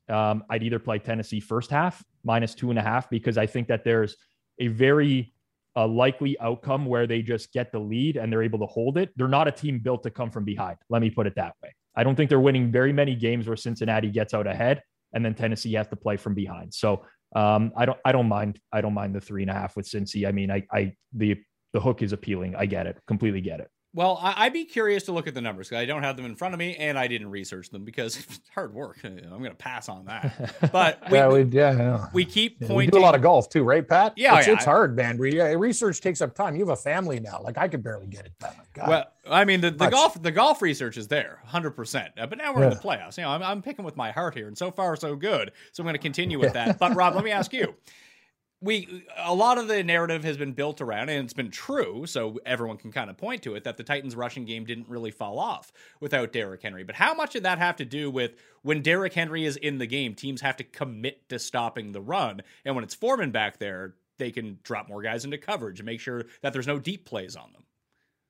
um, I'd either play Tennessee first half minus two and a half because I think that there's a very uh, likely outcome where they just get the lead and they're able to hold it. They're not a team built to come from behind. Let me put it that way. I don't think they're winning very many games where Cincinnati gets out ahead and then Tennessee has to play from behind. So um, I don't I don't mind I don't mind the three and a half with Cincy. I mean I I the the hook is appealing. I get it completely get it. Well, I, I'd be curious to look at the numbers because I don't have them in front of me and I didn't research them because it's hard work. I'm going to pass on that. But we, yeah, we, yeah, we keep Yeah, pointing. We do a lot of golf too, right, Pat? Yeah, it's, yeah, it's hard, man. We, yeah, research takes up time. You have a family now. Like I could barely get it done. God. Well, I mean, the, the golf the golf research is there, hundred percent. Uh, But now we're in the playoffs. You know, I'm, I'm picking with my heart here, and so far so good. So I'm going to continue with that. But Rob, let me ask you: we a lot of the narrative has been built around, and it's been true, so everyone can kind of point to it that the Titans' rushing game didn't really fall off without Derrick Henry. But how much did that have to do with when Derrick Henry is in the game? Teams have to commit to stopping the run, and when it's Foreman back there. They can drop more guys into coverage and make sure that there's no deep plays on them.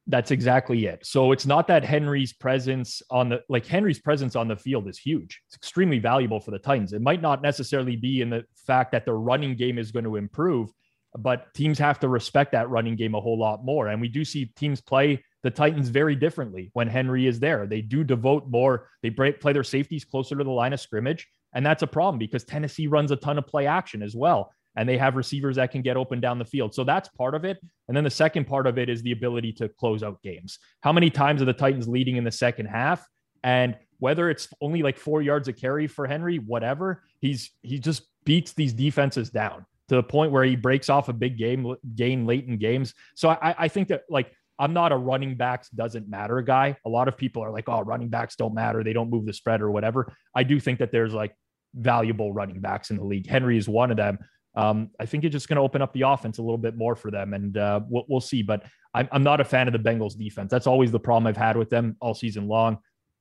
That's exactly it. So it's not that Henry's presence on the like Henry's presence on the field is huge. It's extremely valuable for the Titans. It might not necessarily be in the fact that the running game is going to improve, but teams have to respect that running game a whole lot more. And we do see teams play the Titans very differently when Henry is there. They do devote more, they play their safeties closer to the line of scrimmage. And that's a problem because Tennessee runs a ton of play action as well. And they have receivers that can get open down the field. So that's part of it. And then the second part of it is the ability to close out games. How many times are the Titans leading in the second half? And whether it's only like four yards of carry for Henry, whatever, he's he just beats these defenses down to the point where he breaks off a big game gain late in games. So I, I think that like I'm not a running backs doesn't matter guy. A lot of people are like, oh, running backs don't matter. They don't move the spread or whatever. I do think that there's like valuable running backs in the league. Henry is one of them. Um, I think it's just going to open up the offense a little bit more for them, and uh, we'll, we'll see. But I'm, I'm not a fan of the Bengals defense. That's always the problem I've had with them all season long.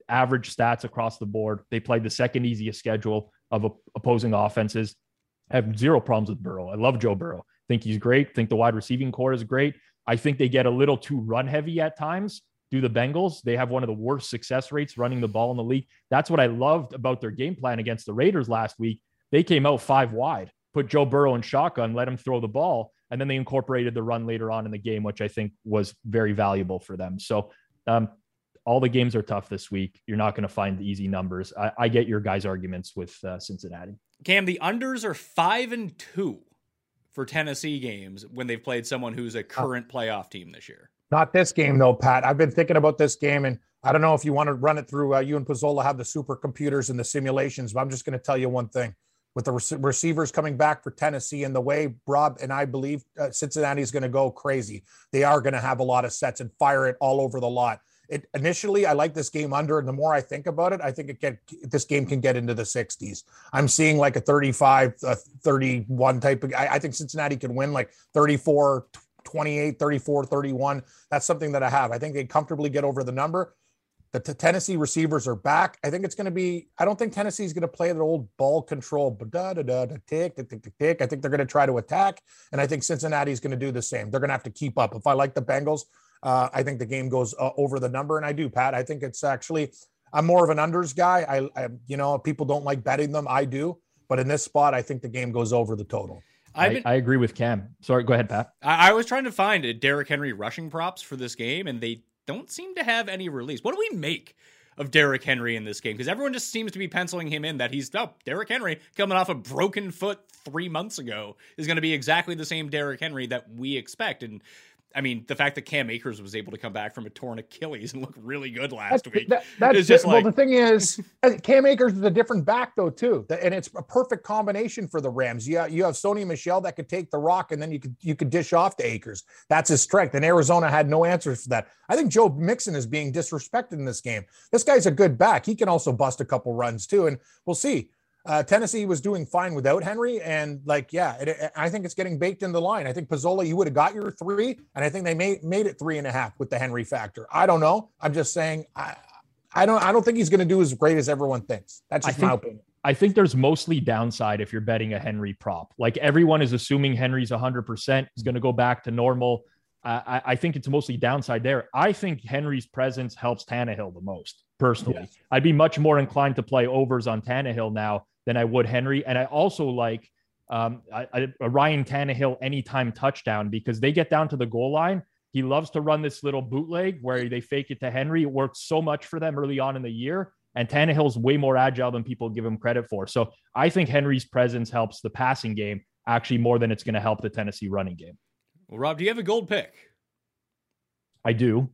Average stats across the board. They played the second easiest schedule of op- opposing offenses. I have zero problems with Burrow. I love Joe Burrow. Think he's great. Think the wide receiving core is great. I think they get a little too run heavy at times. Do the Bengals? They have one of the worst success rates running the ball in the league. That's what I loved about their game plan against the Raiders last week. They came out five wide, put Joe Burrow in shotgun, let him throw the ball, and then they incorporated the run later on in the game, which I think was very valuable for them. So, um, all the games are tough this week. You're not going to find the easy numbers. I, I get your guys' arguments with uh, Cincinnati. Cam, the unders are five and two for Tennessee games when they've played someone who's a current playoff team this year. Not this game though, Pat. I've been thinking about this game, and I don't know if you want to run it through. Uh, you and Pizzola have the supercomputers and the simulations, but I'm just going to tell you one thing: with the rec- receivers coming back for Tennessee and the way Rob and I believe uh, Cincinnati is going to go crazy, they are going to have a lot of sets and fire it all over the lot. It initially, I like this game under, and the more I think about it, I think it get this game can get into the 60s. I'm seeing like a 35, uh, 31 type of. I, I think Cincinnati can win like 34, 28, 34, 31. That's something that I have. I think they comfortably get over the number. The t- Tennessee receivers are back. I think it's going to be. I don't think Tennessee's going to play the old ball control, but da da da da tick tick tick tick tick. I think they're going to try to attack, and I think Cincinnati's going to do the same. They're going to have to keep up. If I like the Bengals, uh, I think the game goes uh, over the number, and I do, Pat. I think it's actually. I'm more of an unders guy. I, I, you know, people don't like betting them. I do, but in this spot, I think the game goes over the total. I've I, been, I agree with Cam. Sorry, go ahead, Pat. I, I was trying to find a Derrick Henry rushing props for this game, and they don't seem to have any release. What do we make of Derrick Henry in this game because everyone just seems to be penciling him in that he's oh Derrick Henry coming off a broken foot three months ago is going to be exactly the same Derrick Henry that we expect and. I mean, the fact that Cam Akers was able to come back from a torn Achilles and look really good last That's, week that, that's is just well. like the thing is, uh, Cam Akers is a different back though too, and it's a perfect combination for the Rams. You you have Sony Michel that could take the rock, and then you could you could dish off to Akers. That's his strength, and Arizona had no answers for that. I think Joe Mixon is being disrespected in this game. This guy's a good back. He can also bust a couple runs too, and we'll see. Uh, Tennessee was doing fine without Henry, and like, yeah, it, it- I think it's getting baked in the line. I think Pizzola, you would have got your three, and I think they made made it three and a half with the Henry factor. I don't know. I'm just saying, I, I don't, I don't think he's going to do as great as everyone thinks. That's just my think- opinion. I think there's mostly downside if you're betting a Henry prop. Like everyone is assuming Henry's 100%, is going to go back to normal. Uh, I, I think it's mostly downside there. I think Henry's presence helps Tannehill the most, personally. Yes. I'd be much more inclined to play overs on Tannehill now than I would Henry. And I also like um, I, I, a Ryan Tannehill anytime touchdown because they get down to the goal line. He loves to run this little bootleg where they fake it to Henry. It works so much for them early on in the year. And Tannehill's way more agile than people give him credit for. So I think Henry's presence helps the passing game actually more than it's going to help the Tennessee running game. Well, Rob, do you have a gold pick? I do.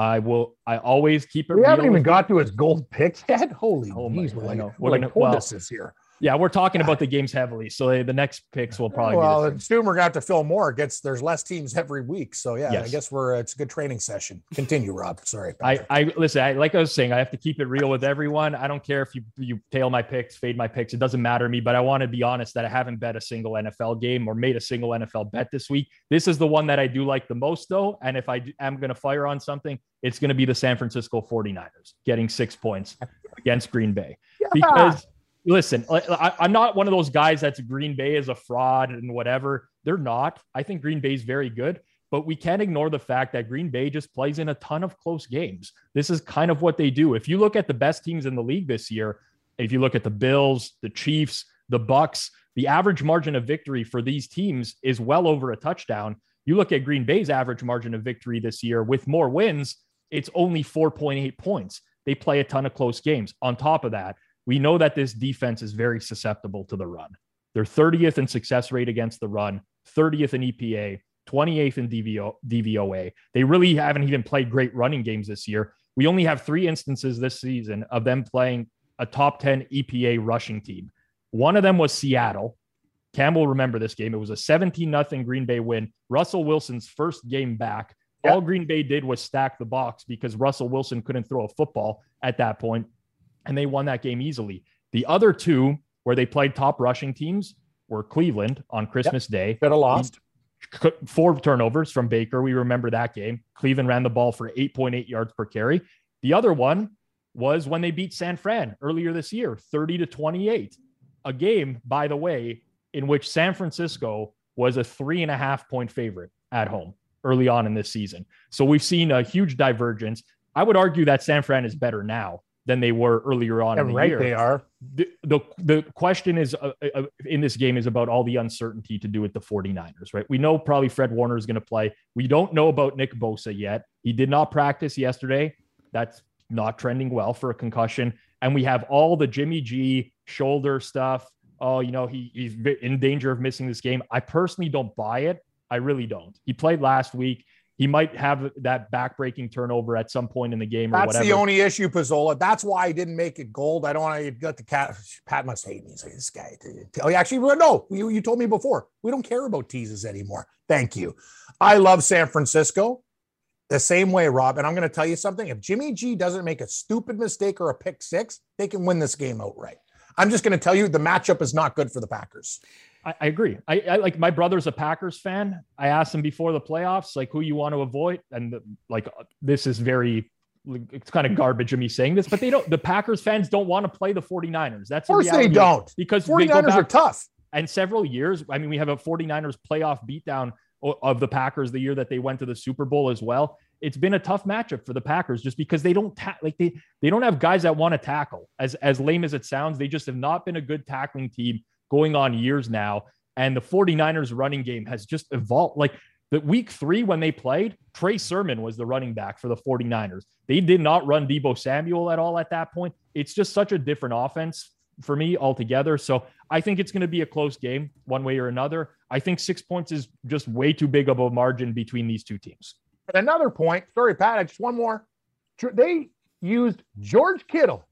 I will. I always keep it. We real haven't even got to his gold pick yet. Holy, Oh geez, we're like, we're We're like gonna- well, tortoises here. Yeah, we're talking about the games heavily, so the next picks will probably. well, be and we're going to have to fill more. Gets there's less teams every week, so yeah, I guess we're it's a good training session. Continue, Rob. Sorry. I, I listen. I, like I was saying, I have to keep it real with everyone. I don't care if you you tail my picks, fade my picks. It doesn't matter to me. But I want to be honest that I haven't bet a single NFL game or made a single NFL bet this week. This is the one that I do like the most, though. And if I am going to fire on something, it's going to be the San Francisco 49ers getting six points against Green Bay. Because listen, I, I'm not one of those guys that's Green Bay is a fraud and whatever. They're not. I think Green Bay is very good, but we can't ignore the fact that Green Bay just plays in a ton of close games. This is kind of what they do. If you look at the best teams in the league this year, if you look at the Bills, the Chiefs, the Bucks, the average margin of victory for these teams is well over a touchdown. You look at Green Bay's average margin of victory this year with more wins, it's only 4.8 points. They play a ton of close games. On top of that, we know that this defense is very susceptible to the run. They're 30th in success rate against the run, 30th in EPA, 28th in DVO, DVOA. They really haven't even played great running games this year. We only have three instances this season of them playing a top 10 EPA rushing team. One of them was Seattle. Cam will remember this game. It was a 17 nothing Green Bay win. Russell Wilson's first game back. Yeah. All Green Bay did was stack the box because Russell Wilson couldn't throw a football at that point, and they won that game easily. The other two, where they played top rushing teams, were Cleveland on Christmas Day. Could have lost. Four turnovers from Baker. We remember that game. Cleveland ran the ball for 8.8 yards per carry. The other one was when they beat San Fran earlier this year, 30 to 28. A game, by the way, in which San Francisco was a three and a half point favorite at home early on in this season. So we've seen a huge divergence. I would argue that San Fran is better now than they were earlier on in And the right, year they are. the, the the question is uh, uh, in this game is about all the uncertainty to do with the 49ers, right? We know probably Fred Warner is going to play. We don't know about Nick Bosa yet. He did not practice yesterday. That's not trending well for a concussion. And we have all the Jimmy G shoulder stuff. Oh, you know, he, he's in danger of missing this game. I personally don't buy it. I really don't. He played last week. He might have that backbreaking turnover at some point in the game or whatever. That's the only issue, Pizzola. That's why I didn't make it gold. I don't want to get the cat. Pat must hate me. He's like, this guy. Oh, actually, no, you, you told me before. We don't care about teases anymore. Thank you. I love San Francisco the same way, Rob. And I'm going to tell you something. If Jimmy G doesn't make a stupid mistake or a pick six, they can win this game outright. I'm just going to tell you the matchup is not good for the Packers. I, I agree. I, I like my brother's a Packers fan. I asked him before the playoffs, like who you want to avoid, and the, like uh, this is very, it's kind of garbage of me saying this, but they don't. The Packers fans don't want to play the 49ers. That's Of course the they don't. because they 49ers go are tough. and several years. I mean, we have a 49ers playoff beatdown of the Packers the year that they went to the Super Bowl as well. It's been a tough matchup for the Packers just because they don't ta- like they they don't have guys that want to tackle. As as lame as it sounds, they just have not been a good tackling team going on years now. And the 49ers running game has just evolved. Like The week three, when they played, Trey Sermon was the running back for the 49ers. They did not run Deebo Samuel at all at that point. It's just such a different offense for me altogether. So I think it's going to be a close game one way or another. I think six points is just way too big of a margin between these two teams. And another point, sorry, Pat, just one more. They used George Kittle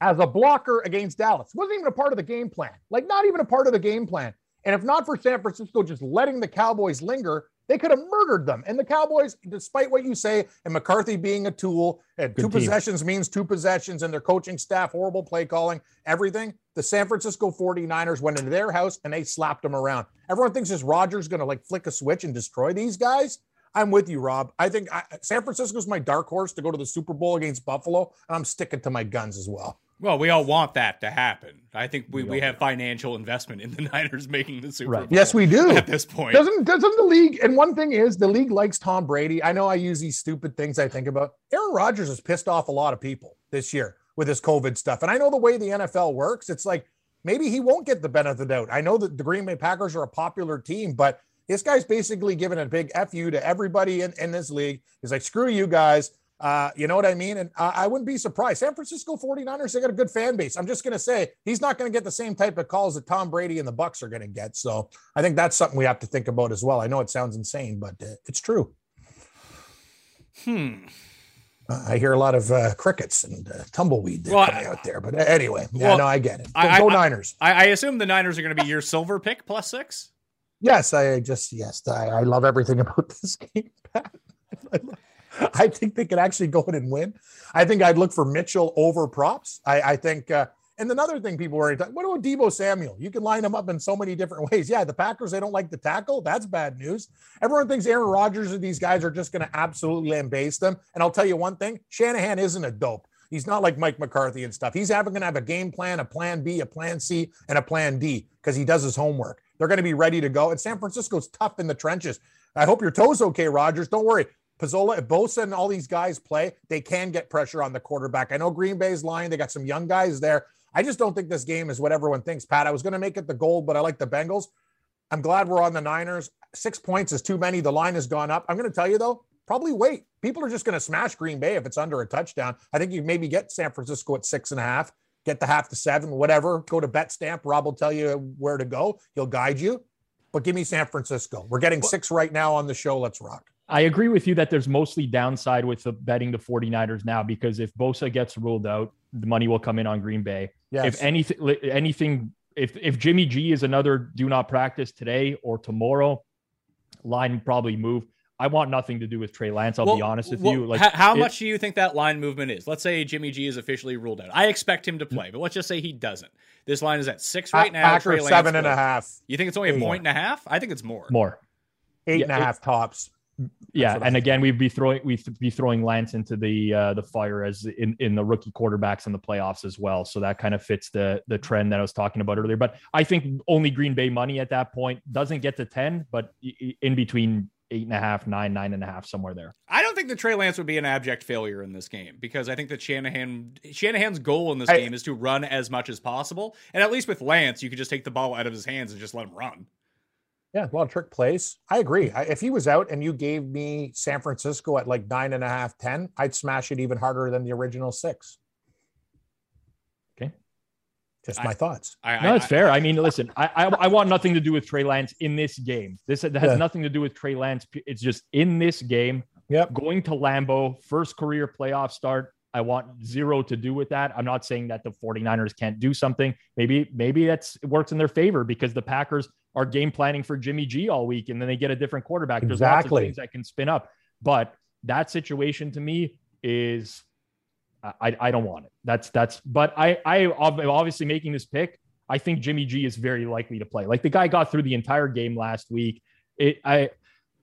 as a blocker against Dallas. Wasn't even a part of the game plan. Like, not even a part of the game plan. And if not for San Francisco just letting the Cowboys linger, they could have murdered them. And the Cowboys, despite what you say, and McCarthy being a tool, and two team. possessions means two possessions, and their coaching staff, horrible play calling, everything. The San Francisco 49ers went into their house and they slapped them around. Everyone thinks this Rodgers going to like flick a switch and destroy these guys. I'm with you, Rob. I think I, San Francisco's my dark horse to go to the Super Bowl against Buffalo, and I'm sticking to my guns as well. Well, we all want that to happen. I think we, we, we have financial investment in the Niners making the Super right. Bowl. Yes, we do. At this point, doesn't doesn't the league? And one thing is, the league likes Tom Brady. I know I use these stupid things I think about. Aaron Rodgers has pissed off a lot of people this year with his COVID stuff, and I know the way the NFL works. It's like maybe he won't get the benefit of the doubt. I know that the Green Bay Packers are a popular team, but this guy's basically giving a big fu to everybody in, in this league. He's like, screw you guys. Uh, you know what I mean? And I, I, wouldn't be surprised. San Francisco 49ers, they got a good fan base. I'm just going to say he's not going to get the same type of calls that Tom Brady and the Bucks are going to get. So I think that's something we have to think about as well. I know it sounds insane, but uh, it's true. Hmm. Uh, I hear a lot of uh, crickets and uh, tumbleweed well, coming out there, but uh, anyway, yeah, well, no, I get it. Go, I, go Niners. I, I, assume the Niners are going to be your silver pick plus six. Yes, I just yes, I, I love everything about this game. I think they could actually go in and win. I think I'd look for Mitchell over props. I, I think, uh, and another thing people were talking, what about Deebo Samuel? You can line him up in so many different ways. Yeah, the Packers, they don't like the tackle. That's bad news. Everyone thinks Aaron Rodgers and these guys are just going to absolutely lambaste them. And I'll tell you one thing Shanahan isn't a dope. He's not like Mike McCarthy and stuff. He's having going to have a game plan, a plan B, a plan C, and a plan D because he does his homework. They're going to be ready to go. And San Francisco's tough in the trenches. I hope your toes okay, Rodgers. Don't worry. Pizzola, if Bosa and all these guys play, they can get pressure on the quarterback. I know Green Bay's lying. They got some young guys there. I just don't think this game is what everyone thinks. Pat, I was going to make it the gold, but I like the Bengals. I'm glad we're on the Niners. Six points is too many. The line has gone up. I'm going to tell you, though, probably wait. People are just going to smash Green Bay if it's under a touchdown. I think you maybe get San Francisco at six and a half, get the half to seven, whatever. Go to Bet Stamp. Rob will tell you where to go. He'll guide you. But give me San Francisco. We're getting six right now on the show. Let's rock. I agree with you that there's mostly downside with the betting the 49ers now because if Bosa gets ruled out, the money will come in on Green Bay. Yes. If anything, anything, if if Jimmy G is another do not practice today or tomorrow, line probably move. I want nothing to do with Trey Lance. I'll well, be honest with well, you. Like, how, how it, much do you think that line movement is? Let's say Jimmy G is officially ruled out. I expect him to mm. play, but let's just say he doesn't. This line is at six right now. Packers Trey Lance seven and a half. You think it's only a point and a half? I think it's more. More. Eight yeah, and a half tops yeah, and again, we'd be throwing we'd be throwing Lance into the uh, the fire as in, in the rookie quarterbacks in the playoffs as well. So that kind of fits the the trend that I was talking about earlier. But I think only Green Bay money at that point doesn't get to ten, but in between eight and a half, nine, nine and a half, somewhere there. I don't think that Trey Lance would be an abject failure in this game because I think that Shanahan Shanahan's goal in this I, game is to run as much as possible. And at least with Lance, you could just take the ball out of his hands and just let him run. Yeah, a lot of trick plays. I agree. I, if he was out and you gave me San Francisco at like nine and a half, 10, I'd smash it even harder than the original six. Okay. Just my I, thoughts. I, no, it's fair. I mean, listen, I, I, want nothing to do with Trey Lance in this game. This has yeah. nothing to do with Trey Lance. It's just in this game. Yep. Going to Lambeau, first career playoff start. I want zero to do with that. I'm not saying that the 49ers can't do something. Maybe, maybe that's it works in their favor because the Packers are game planning for Jimmy G all week and then they get a different quarterback. There's exactly. lots of things that can spin up. But that situation to me is I, I don't want it. That's that's but I I obviously making this pick. I think Jimmy G is very likely to play. Like the guy got through the entire game last week. It I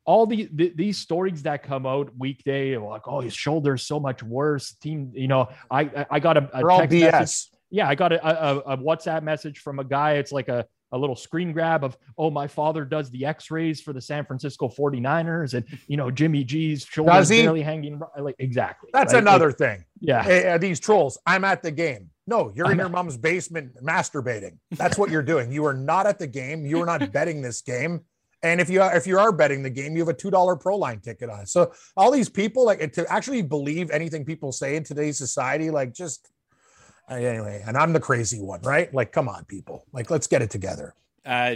all the, the, these stories that come out weekday, like oh his shoulder's so much worse. Team, you know, I I got a, a text message. Yeah, I got a, a, a WhatsApp message from a guy. It's like a a little screen grab of oh my father does the x-rays for the san francisco 49ers and you know jimmy g's shoulder is barely hanging like exactly that's right? another like, thing. yeah. Hey, uh, these trolls i'm at the game. No you're in your mom's basement masturbating. That's what you're doing. You are not at the game. You are not betting this game And if you are, if you are betting the game, you have a two dollar pro line ticket on it. So all these people like to actually believe anything people say in today's society, like just uh, anyway. And I'm the crazy one, right? Like, come on, people. Like, let's get it together. Uh,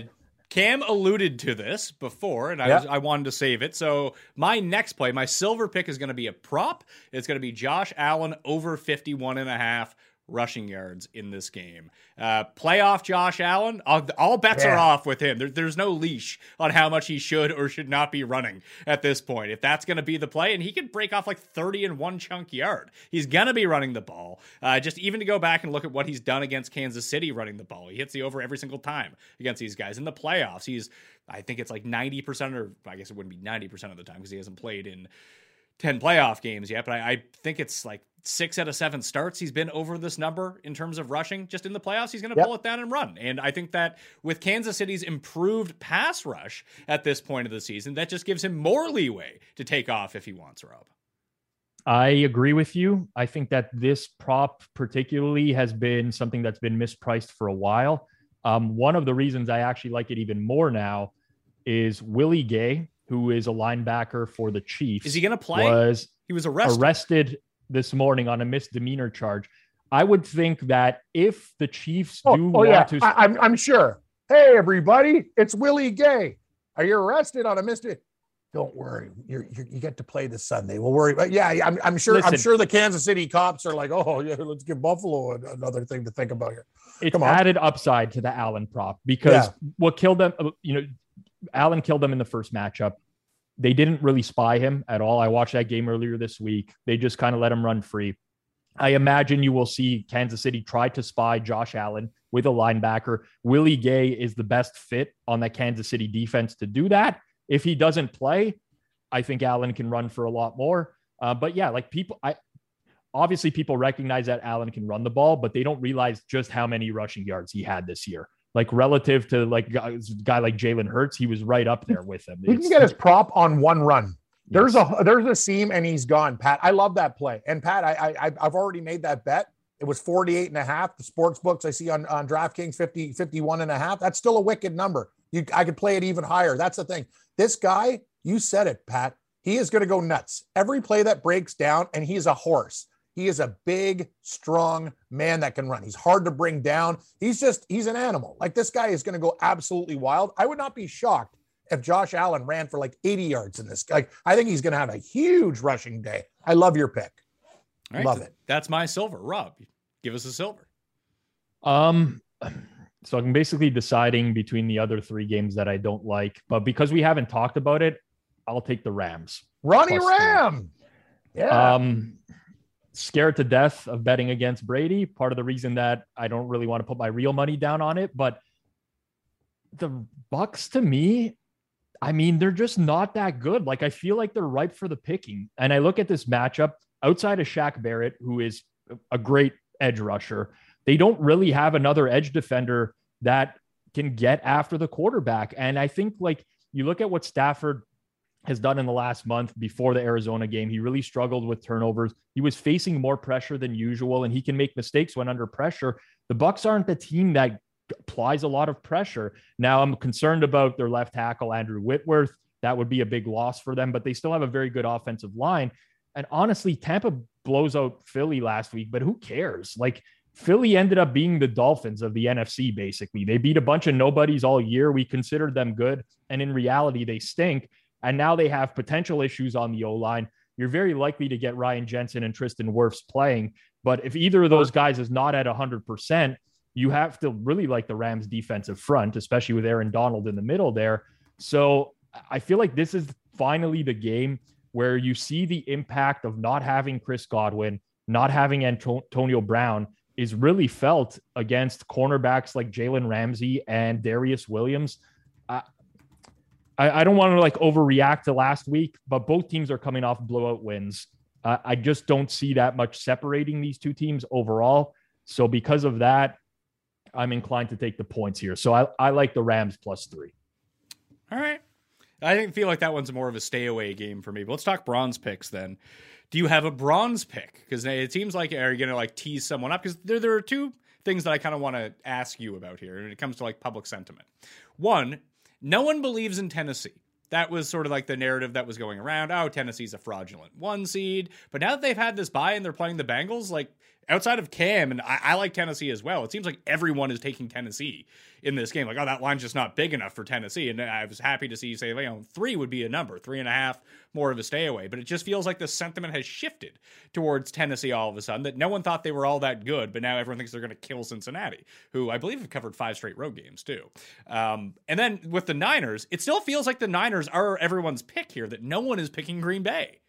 Cam alluded to this before, and I, was, I wanted to save it. So my next play, my silver pick is going to be a prop. It's going to be Josh Allen over 51 and a half rushing yards in this game. Uh, playoff Josh Allen, all, all bets yeah. are off with him. There, there's no leash on how much he should or should not be running at this point. If that's going to be the play, and he can break off like 30 in one chunk yard, he's going to be running the ball. Uh, just even to go back and look at what he's done against Kansas City running the ball, he hits the over every single time against these guys in the playoffs. He's, I think it's like 90%, or I guess it wouldn't be 90% of the time because he hasn't played in 10 playoff games yet, but I, I, think it's like six out of seven starts he's been over this number in terms of rushing. Just in the playoffs, he's going to yep. pull it down and run. And I think that with Kansas City's improved pass rush at this point of the season, that just gives him more leeway to take off if he wants, Rob. I agree with you. I think that this prop, particularly, has been something that's been mispriced for a while. Um, one of the reasons I actually like it even more now is Willie Gay who is a linebacker for the Chiefs. Is he going to play? Was he was arrested arrested this morning on a misdemeanor charge? I would think that if the Chiefs oh, do oh, want yeah. to, I, I'm I'm sure. Hey everybody, it's Willie Gay. Are you arrested on a misdemeanor? Don't worry, you're, you're, you get to play this Sunday. We'll worry. But yeah, I'm, I'm sure. Listen, I'm sure the Kansas City cops are like, oh yeah, let's give Buffalo another thing to think about here. It's added upside to the Allen prop because yeah. what killed them, uh, you know, Allen killed them in the first matchup. They didn't really spy him at all. I watched that game earlier this week. They just kind of let him run free. I imagine you will see Kansas City try to spy Josh Allen with a linebacker. Willie Gay is the best fit on that Kansas City defense to do that. If he doesn't play, I think Allen can run for a lot more. Uh, but yeah, like people, I obviously people recognize that Allen can run the ball, but they don't realize just how many rushing yards he had this year like relative to like a guy like Jalen Hurts, he was right up there with him. He can get his prop on one run. There's yes. a there's a seam and he's gone. Pat, I love that play. And Pat, I, I I've already made that bet. It was 48 and a half. The sports books I see on, on DraftKings 50, 51 and a half. That's still a wicked number. You I could play it even higher. That's the thing. This guy, you said it, Pat. He is going to go nuts. Every play that breaks down, and he's a horse. He is a big, strong man that can run. He's hard to bring down. He's just, he's an animal. Like this guy is going to go absolutely wild. I would not be shocked if Josh Allen ran for like 80 yards in this. Like, I think he's going to have a huge rushing day. I love your pick. Right, love it. That's my silver. Rob, give us a silver. Um, so I'm basically deciding between the other three games that I don't like, but because we haven't talked about it, I'll take the Rams. Ronnie Ram. Three. Yeah. Um, scared to death of betting against Brady. Part of the reason that I don't really want to put my real money down on it, but the Bucks to me, I mean, they're just not that good. Like I feel like they're ripe for the picking. And I look at this matchup outside of Shaq Barrett, who is a great edge rusher. They don't really have another edge defender that can get after the quarterback. And I think like you look at what Stafford has done in the last month before the Arizona game. He really struggled with turnovers. He was facing more pressure than usual and he can make mistakes when under pressure. The Bucks aren't the team that applies a lot of pressure. Now I'm concerned about their left tackle Andrew Whitworth. That would be a big loss for them, but they still have a very good offensive line. And honestly, Tampa blows out Philly last week, but who cares? Like Philly ended up being the Dolphins of the NFC, basically. They beat a bunch of nobodies all year. We considered them good. And in reality, they stink. And now they have potential issues on the O line. You're very likely to get Ryan Jensen and Tristan Wirfs playing. But if either of those guys is not at 100%, you have to really like the Rams defensive front, especially with Aaron Donald in the middle there. So I feel like this is finally the game where you see the impact of not having Chris Godwin, not having Antonio Brown is really felt against cornerbacks like Jalen Ramsey and Darious Williams. I, I don't want to like overreact to last week, but both teams are coming off blowout wins. Uh, I just don't see that much separating these two teams overall. So because of that, I'm inclined to take the points here. So I, I like the Rams plus three. All right. I didn't feel like that one's more of a stay away game for me. But let's talk bronze picks then. Do you have a bronze pick? Because it seems like are you to like tease someone up? Because there there are two things that I kind of want to ask you about here when it comes to like public sentiment. One, no one believes in Tennessee. That was sort of like the narrative that was going around. Oh, Tennessee's a fraudulent one seed. But now that they've had this bye and they're playing the Bengals, like outside of Cam, and I, I, like Tennessee as well, it seems like everyone is taking Tennessee in this game. Like, oh, that line's just not big enough for Tennessee. And I was happy to see you say, you know, three would be a number, three and a half, more of a stay away. But it just feels like the sentiment has shifted towards Tennessee all of a sudden that no one thought they were all that good, but now everyone thinks they're going to kill Cincinnati, who I believe have covered five straight road games too. Um, and then with the Niners, it still feels like the Niners are everyone's pick here, that no one is picking Green Bay.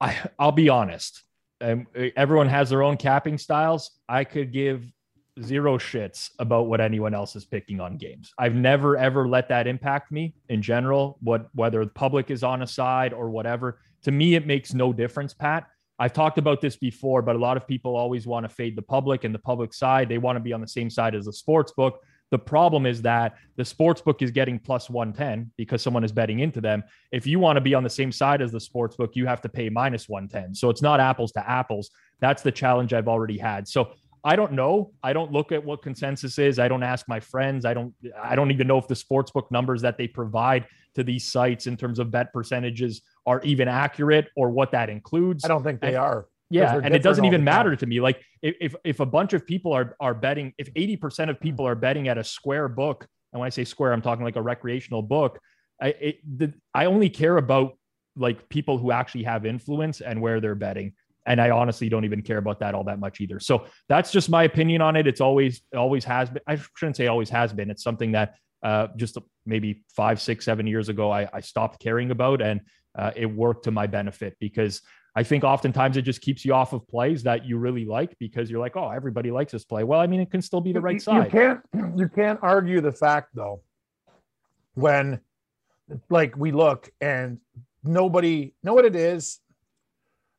I, I'll be honest. Um, everyone has their own capping styles. I could give zero shits about what anyone else is picking on games. I've never ever let that impact me in general, what whether the public is on a side or whatever. To me, it makes no difference, Pat. I've talked about this before, but a lot of people always want to fade the public and the public side. They want to be on the same side as the sports book. The problem is that the sports book is getting plus 110 because someone is betting into them. If you want to be on the same side as the sports book, you have to pay minus 110. So it's not apples to apples. That's the challenge I've already had. So I don't know. I don't look at what consensus is. I don't ask my friends. I don't I don't even know if the sportsbook numbers that they provide to these sites in terms of bet percentages are even accurate or what that includes. I don't think they and, are. Yeah, and it doesn't even matter to me. Like if if a bunch of people are are betting, if 80% of people are betting at a square book, and when I say square, I'm talking like a recreational book, I it, the, I only care about like people who actually have influence and where they're betting and I honestly don't even care about that all that much either. So that's just my opinion on it. It's always always has been. I shouldn't say always has been. It's something that uh, just maybe five, six, seven years ago I, I stopped caring about, and uh, it worked to my benefit because I think oftentimes it just keeps you off of plays that you really like because you're like, oh, everybody likes this play. Well, I mean, it can still be the right you, side. You can't you can't argue the fact though when like we look and nobody know what it is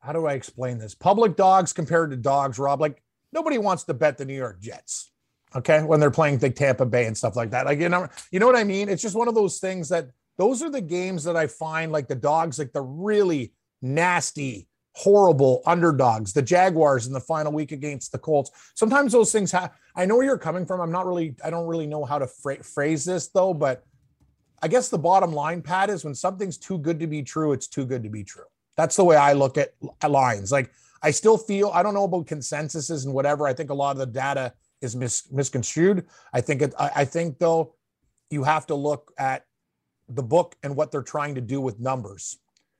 how do I explain this? Public dogs compared to dogs, Rob. Like nobody wants to bet the New York Jets. Okay, when they're playing like Tampa Bay and stuff like that. Like you know, you know what I mean? It's just one of those things that those are the games that I find like the dogs, like the really nasty, horrible underdogs, the Jaguars in the final week against the Colts. Sometimes those things have. I know where you're coming from. I'm not really. I don't really know how to fra- phrase this though, but I guess the bottom line, Pat, is when something's too good to be true, it's too good to be true. That's the way I look at lines. Like I still feel I don't know about consensuses and whatever. I think a lot of the data is mis- misconstrued. I think it. I, I think though, you have to look at the book and what they're trying to do with numbers.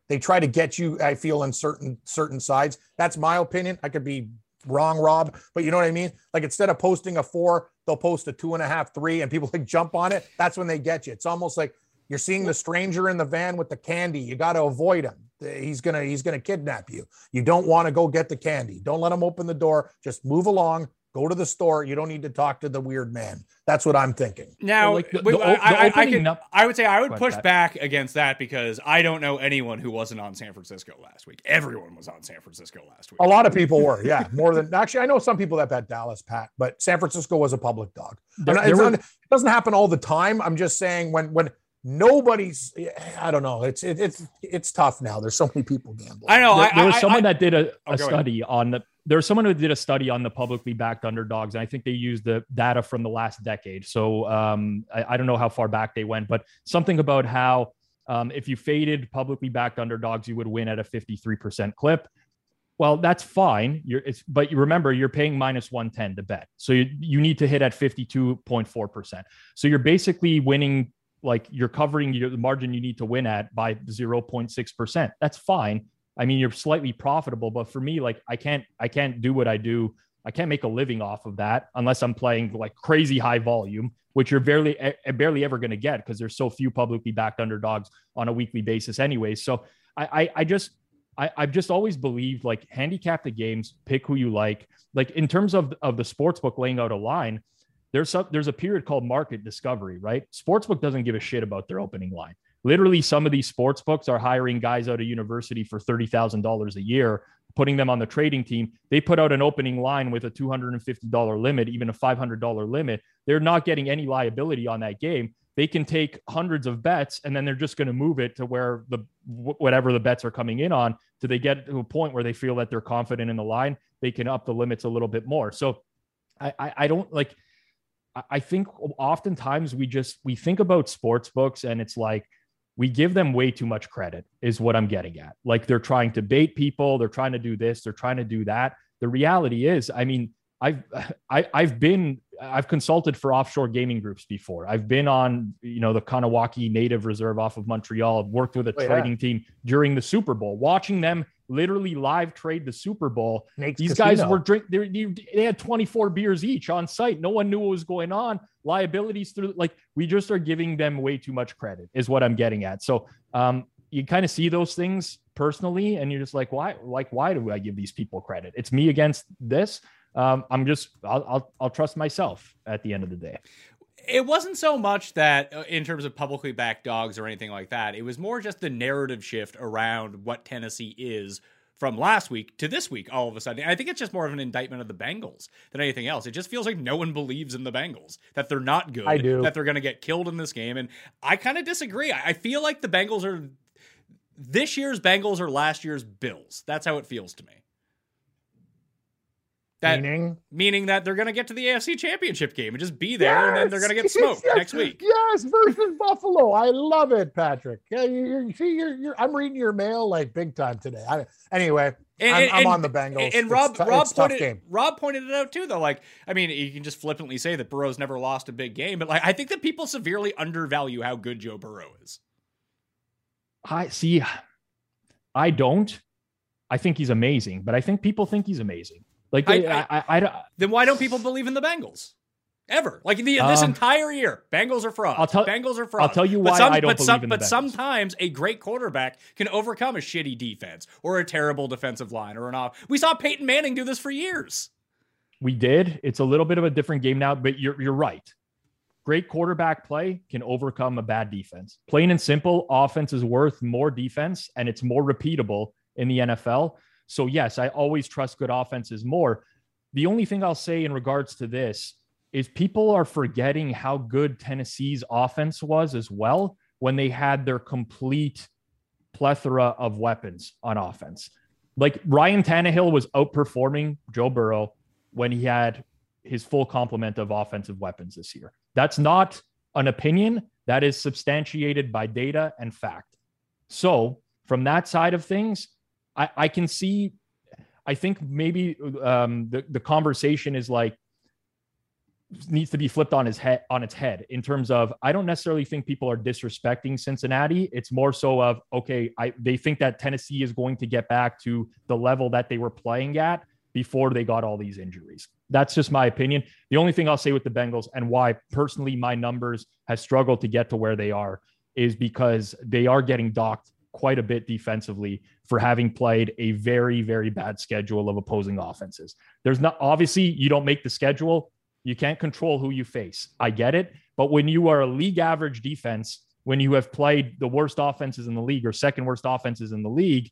They try to get you. I feel in certain certain sides. That's my opinion. I could be wrong, Rob, but you know what I mean. Like instead of posting a four, they'll post a two and a half, three, and people like jump on it. That's when they get you. It's almost like you're seeing the stranger in the van with the candy. You got to avoid him. He's gonna he's gonna kidnap you. You don't want to go get the candy. Don't let him open the door. Just move along. Go to the store. You don't need to talk to the weird man. That's what I'm thinking. Now, well, like the, the, I, I, I, can, up, I would say I would push back against that because I don't know anyone who wasn't on San Francisco last week. Everyone was on San Francisco last week. A lot of people were, yeah, more than actually. I know some people that bet Dallas, Pat, but San Francisco was a public dog. There, there were, it doesn't happen all the time. I'm just saying when when nobody's i don't know. It's it, it's it's tough now. There's so many people gambling. I know there, I, there was I, someone I, that did a, a oh, study ahead. on the there's someone who did a study on the publicly backed underdogs and i think they used the data from the last decade. So um, I, I, don't know how far back they went but something about how um, if you faded publicly backed underdogs you would win at a 53% clip. Well that's fine. You're it's but you remember you're paying minus 110 to bet. So you, you need to hit at 52.4% so you're basically winning like you're covering your, the margin you need to win at by 0.6%. That's fine. I mean, you're slightly profitable, but for me, like I can't, I can't do what I do. I can't make a living off of that unless I'm playing like crazy high volume, which you're barely, barely ever going to get because there's so few publicly backed underdogs on a weekly basis, anyway. So I, I, I just, I, I've just always believed like handicap the games, pick who you like. Like in terms of of the sports book laying out a line, there's some, there's a period called market discovery, right? Sportsbook doesn't give a shit about their opening line. Literally, some of these sports books are hiring guys out of university for thirty thousand dollars a year, putting them on the trading team. They put out an opening line with a two hundred and fifty dollar limit, even a five hundred dollar limit. They're not getting any liability on that game. They can take hundreds of bets and then they're just going to move it to where the whatever the bets are coming in on. Do they get to a point where they feel that they're confident in the line? They can up the limits a little bit more. So I, I, I don't like I- I think oftentimes we just we think about sports books and it's like we give them way too much credit is what I'm getting at. Like they're trying to bait people, they're trying to do this, they're trying to do that. The reality is, I mean, I've I, I've been I've consulted for offshore gaming groups before. I've been on you know the Kahnawake Native Reserve off of Montreal. I've worked with a Oh, yeah. trading team during the Super Bowl, watching them literally live trade the Super Bowl. Nate's These guys were drink. They, they they had 24 beers each on site. No one knew what was going on. Liabilities through like we just are giving them way too much credit. Is what I'm getting at. So um, you kind of see those things personally, and you're just like, why? Like, why do I give these people credit? It's me against this. Um, I'm just I'll, I'll I'll trust myself at the end of the day. it wasn't so much that uh, in terms of publicly backed dogs or anything like that. It was more just the narrative shift around what Tennessee is from last week to this week all of a sudden. I think it's just more of an indictment of the Bengals than anything else. It just feels like no one believes in the Bengals, that they're not good, I do. that they're going to get killed in this game. And I kind of disagree. I I feel like the Bengals are this year's Bengals are last year's Bills. That's how it feels to me. That Meaning? meaning that they're going to get to the AFC Championship game and just be there, and then they're going to get smoked Yes, next week. Yes, versus Buffalo. I love it, Patrick. Yeah, you, you see, you're, you're, I'm reading your mail like big time today. I, anyway, And, I'm, and- I'm on the Bengals. And It's Rob, tou- Rob it's a tough pointed, game. Rob pointed it out too, though. Like, I mean, you can just flippantly say that Burrow's never lost a big game, but like, I think that people severely undervalue how good Joe Burrow is. I see. I don't. I think he's amazing, but I think people think he's amazing. Like I- they, I, I, I, don't- Then why don't people believe in the Bengals? Ever like the, this Um, entire year, Bengals are frauds. I'll tell- Bengals are frauds. I'll tell you But why some- I don't but believe some, in the But Bengals. sometimes a great quarterback can overcome a shitty defense or a terrible defensive line or an off. We saw Peyton Manning do this for years. we did. It's a little bit of a different game now, but you're you're right. Great quarterback play can overcome a bad defense. Plain and simple, offense is worth more defense and it's more repeatable in the NFL. So yes, I always trust good offenses more. The only thing I'll say in regards to this is people are forgetting how good Tennessee's offense was as well when they had their complete plethora of weapons on offense. Like Ryan Tannehill was outperforming Joe Burrow when he had his full complement of offensive weapons this year. That's not an opinion, that is substantiated by data and fact. So, from that side of things, I, I can see, I think maybe um, the, the conversation is like, needs to be flipped on his head on its head in terms of I don't necessarily think people are disrespecting Cincinnati. It's more so of okay, I they think that Tennessee is going to get back to the level that they were playing at before they got all these injuries. That's just my opinion. The only thing I'll say with the Bengals and why personally my numbers has struggled to get to where they are is because they are getting docked quite a bit defensively for having played a very very bad schedule of opposing offenses. There's not obviously you don't make the schedule, you can't control who you face. I get it, but when you are a league average defense, when you have played the worst offenses in the league or second worst offenses in the league,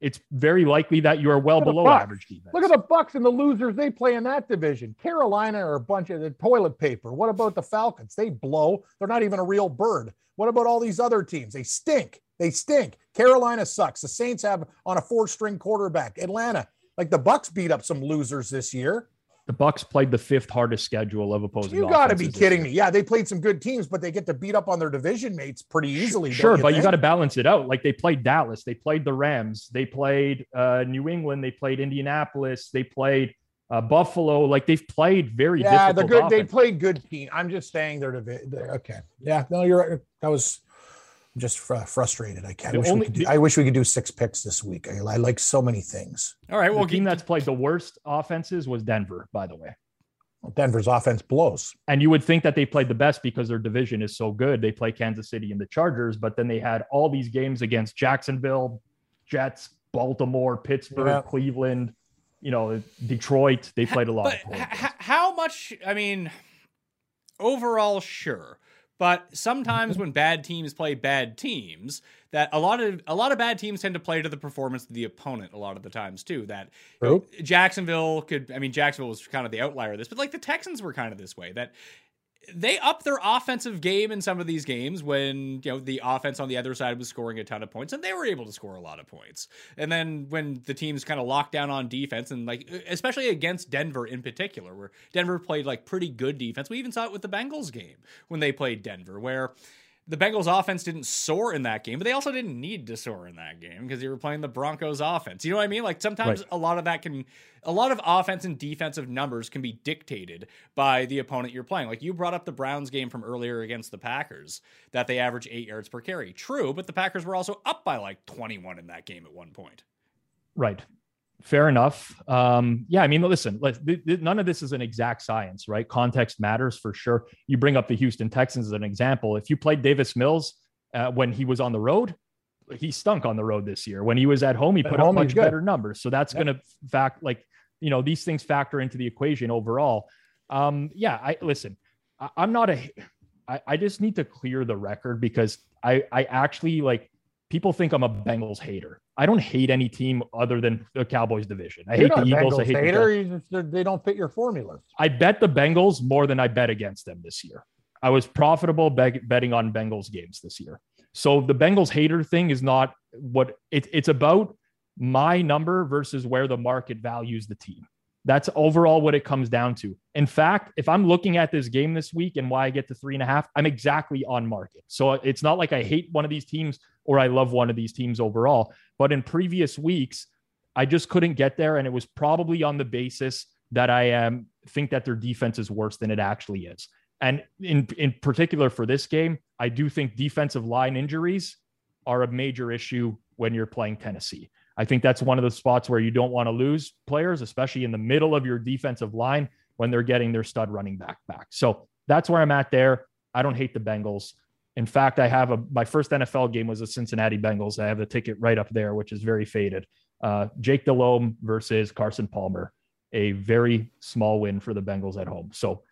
it's very likely that you are well Look at the below Bucs. average defense. Look at the Bucs and the losers they play in that division. Carolina are a bunch of the toilet paper. What about the Falcons? They blow. They're not even a real bird. What about all these other teams? They stink. They stink. Carolina sucks. The Saints have on a four-string quarterback. Atlanta, like the Bucs beat up some losers this year. the Bucs played the fifth hardest schedule of opposing. You got to be kidding me. Yeah, they played some good teams, but they get to beat up on their division mates pretty easily. Sure, but you got to balance it out. Like they played Dallas, they played the Rams, they played uh, New England, they played Indianapolis, they played uh, Buffalo. Like they've played very Yeah, they're good. They played good team. I'm just saying they're, divi- they're okay. Yeah, no, you're right. That was I'm just fr- frustrated. I can't. I wish, only- we could do, I wish we could do six picks this week. I, I like so many things. All right, The well, team keep, that's played the worst offenses was Denver, by the way. Denver's offense blows. And you would think that they played the best because their division is so good. They play Kansas City and the Chargers, but then they had all these games against Jacksonville, Jets, Baltimore, Pittsburgh, Yeah. Cleveland, you know, Detroit. They played a lot. but of close h- games. h- how much? I mean, overall, sure, but sometimes when bad teams play bad teams, that a lot of a lot of bad teams tend to play to the performance of the opponent. A lot of the times too. That you know, Jacksonville could. I mean, Jacksonville was kind of the outlier of this, but like the Texans were kind of this way. That they upped their offensive game in some of these games when you know the offense on the other side was scoring a ton of points and they were able to score a lot of points. And then when the teams kind of locked down on defense and like especially against Denver in particular, where Denver played like pretty good defense. We even saw it with the Bengals game when they played Denver, where the Bengals offense didn't soar in that game, but they also didn't need to soar in that game because you were playing the Broncos offense. You know what I mean? Like sometimes Right. a lot of that can a lot of offense and defensive numbers can be dictated by the opponent you're playing. Like you brought up the Browns game from earlier against the Packers that they average 8 yards per carry. True, but the Packers were also up by like 21 in that game at one point. Right. Fair enough. Um, yeah, I mean, listen, let, th- th- none of this is an exact science, right? Context matters for sure. You bring up the Houston Texans as an example. If you played Davis Mills uh, when he was on the road, he stunk on the road this year. When he was at home, he At put home, up much better numbers. So that's Yep. going to fact like you know these things factor into the equation overall. Um, yeah, I listen. I, I'm not a. I, I just need to clear the record because I I actually like people think I'm a Bengals hater. I don't hate any team other than the Cowboys division. I You're hate the Eagles. I Bengals hate the hater. You they're- don't fit your formulas. I bet the Bengals more than I bet against them this year. I was profitable betting on Bengals games this year. So the Bengals hater thing is not what it, it's about my number versus where the market values the team. That's overall what it comes down to. In fact, if I'm looking at this game this week and why I get to three and a half, I'm exactly on market. So it's not like I hate one of these teams or I love one of these teams overall. But in previous weeks, I just couldn't get there. And it was probably on the basis that I um, think that their defense is worse than it actually is. And in, in particular for this game, I do think defensive line injuries are a major issue when you're playing Tennessee. I think that's one of the spots where you don't want to lose players, especially in the middle of your defensive line when they're getting their stud running back back. So that's where I'm at there. I don't hate the Bengals. In fact, I have a my first NFL game was the Cincinnati Bengals. I have the ticket right up there, which is very faded. Uh, Jake Delhomme versus Carson Palmer, a very small win for the Bengals at home. So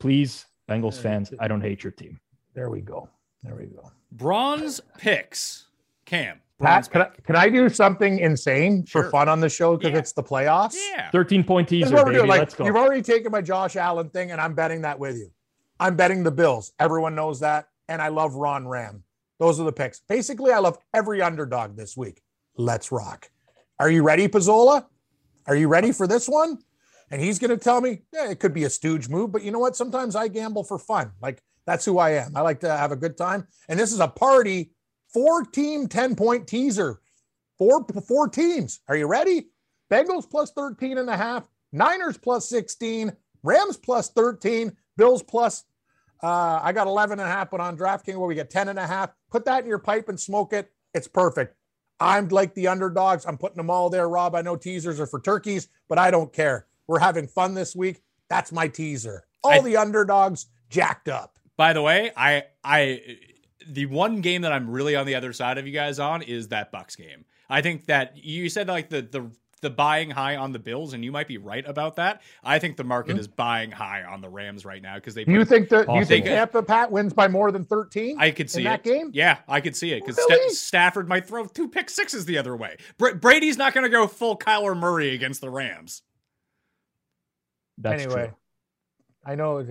please, Bengals fans, I don't hate your team. There we go. There we go. Bronze picks. Cam. Bronze Pat, can I, can I do something insane Sure. for fun on the show because Yeah. it's the playoffs? Yeah. 13 point teaser, what we're baby. doing. Like, Let's go. You've already taken my Josh Allen thing, and I'm betting that with you. I'm betting the Bills. Everyone knows that. And I love Ron Ram. Those are the picks. Basically, I love every underdog this week. Let's rock. Are you ready, Pizzola? Are you ready for this one? And he's going to tell me, yeah, it could be a stooge move, but you know what? Sometimes I gamble for fun. Like that's who I am. I like to have a good time. And this is a party, four team, 10 point teaser. Four, four teams. Are you ready? Bengals plus 13 and a half, Niners plus 16, Rams plus 13, Bills plus uh, I got 11 and a half, but on DraftKings where we get 10 and a half. Put that in your pipe and smoke it. It's perfect. I'm like the underdogs. I'm putting them all there, Rob. I know teasers are for turkeys, but I don't care. We're having fun this week. That's my teaser. All I- the underdogs jacked up. By the way, I I the one game that I'm really on the other side of you guys on is that Bucs game. I think that you said like the the the buying high on the Bills, and you might be right about that. I think the market hmm. is buying high on the Rams right now because they. You think that? Do you think Possible. Tampa Pat wins by more than 13? I could see in that it. game? Yeah, I could see it because Really? Stafford might throw two pick sixes the other way. Bra- Brady's not going to go full Kyler Murray against the Rams. That's anyway, true. I know.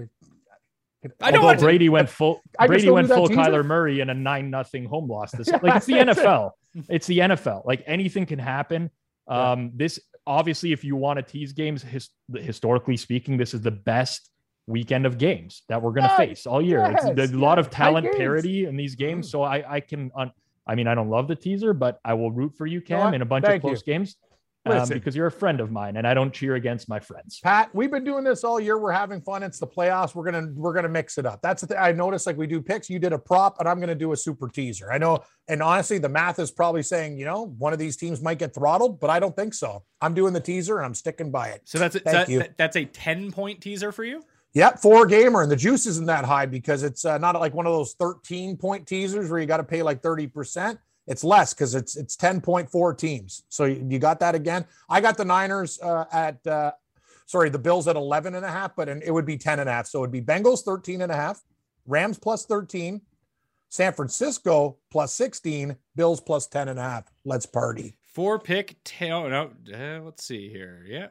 I don't Although want to- Brady went full. I Brady went full? Kyler Murray in a nine nothing home loss. This like it's the NFL. It's the NFL. Like anything can happen. Yeah. Um, this obviously, if you want to tease games, his, historically speaking, this is the best weekend of games that we're going to Yes, face all year. It's yes, there's a lot of talent parity in these games, so I I can. Un, I mean, I don't love the teaser, but I will root for you, Cam, in a bunch of close you. games. Um, because you're a friend of mine, and I don't cheer against my friends. Pat, we've been doing this all year. We're having fun. It's the playoffs. We're gonna we're gonna mix it up. That's the thing. I noticed like we do picks. You did a prop, and I'm gonna do a super teaser. I know, and honestly, the math is probably saying you know one of these teams might get throttled, but I don't think so. I'm doing the teaser, and I'm sticking by it. So that's a, Thank that, you. that- that's a ten point teaser for you. Yep, four gamer, and the juice isn't that high because it's uh, not like one of those 13 point teasers where you got to pay like 30 percent. It's less because it's it's 10.4 teams. So you got that again. I got the Niners uh, at uh, sorry, the Bills at 11 and a half, but it would be 10 and a half. So it would be Bengals 13 and a half, Rams plus 13, San Francisco plus 16, Bills plus 10 and a half. Let's party. Four pick tail. No, uh, let's see here. Yeah,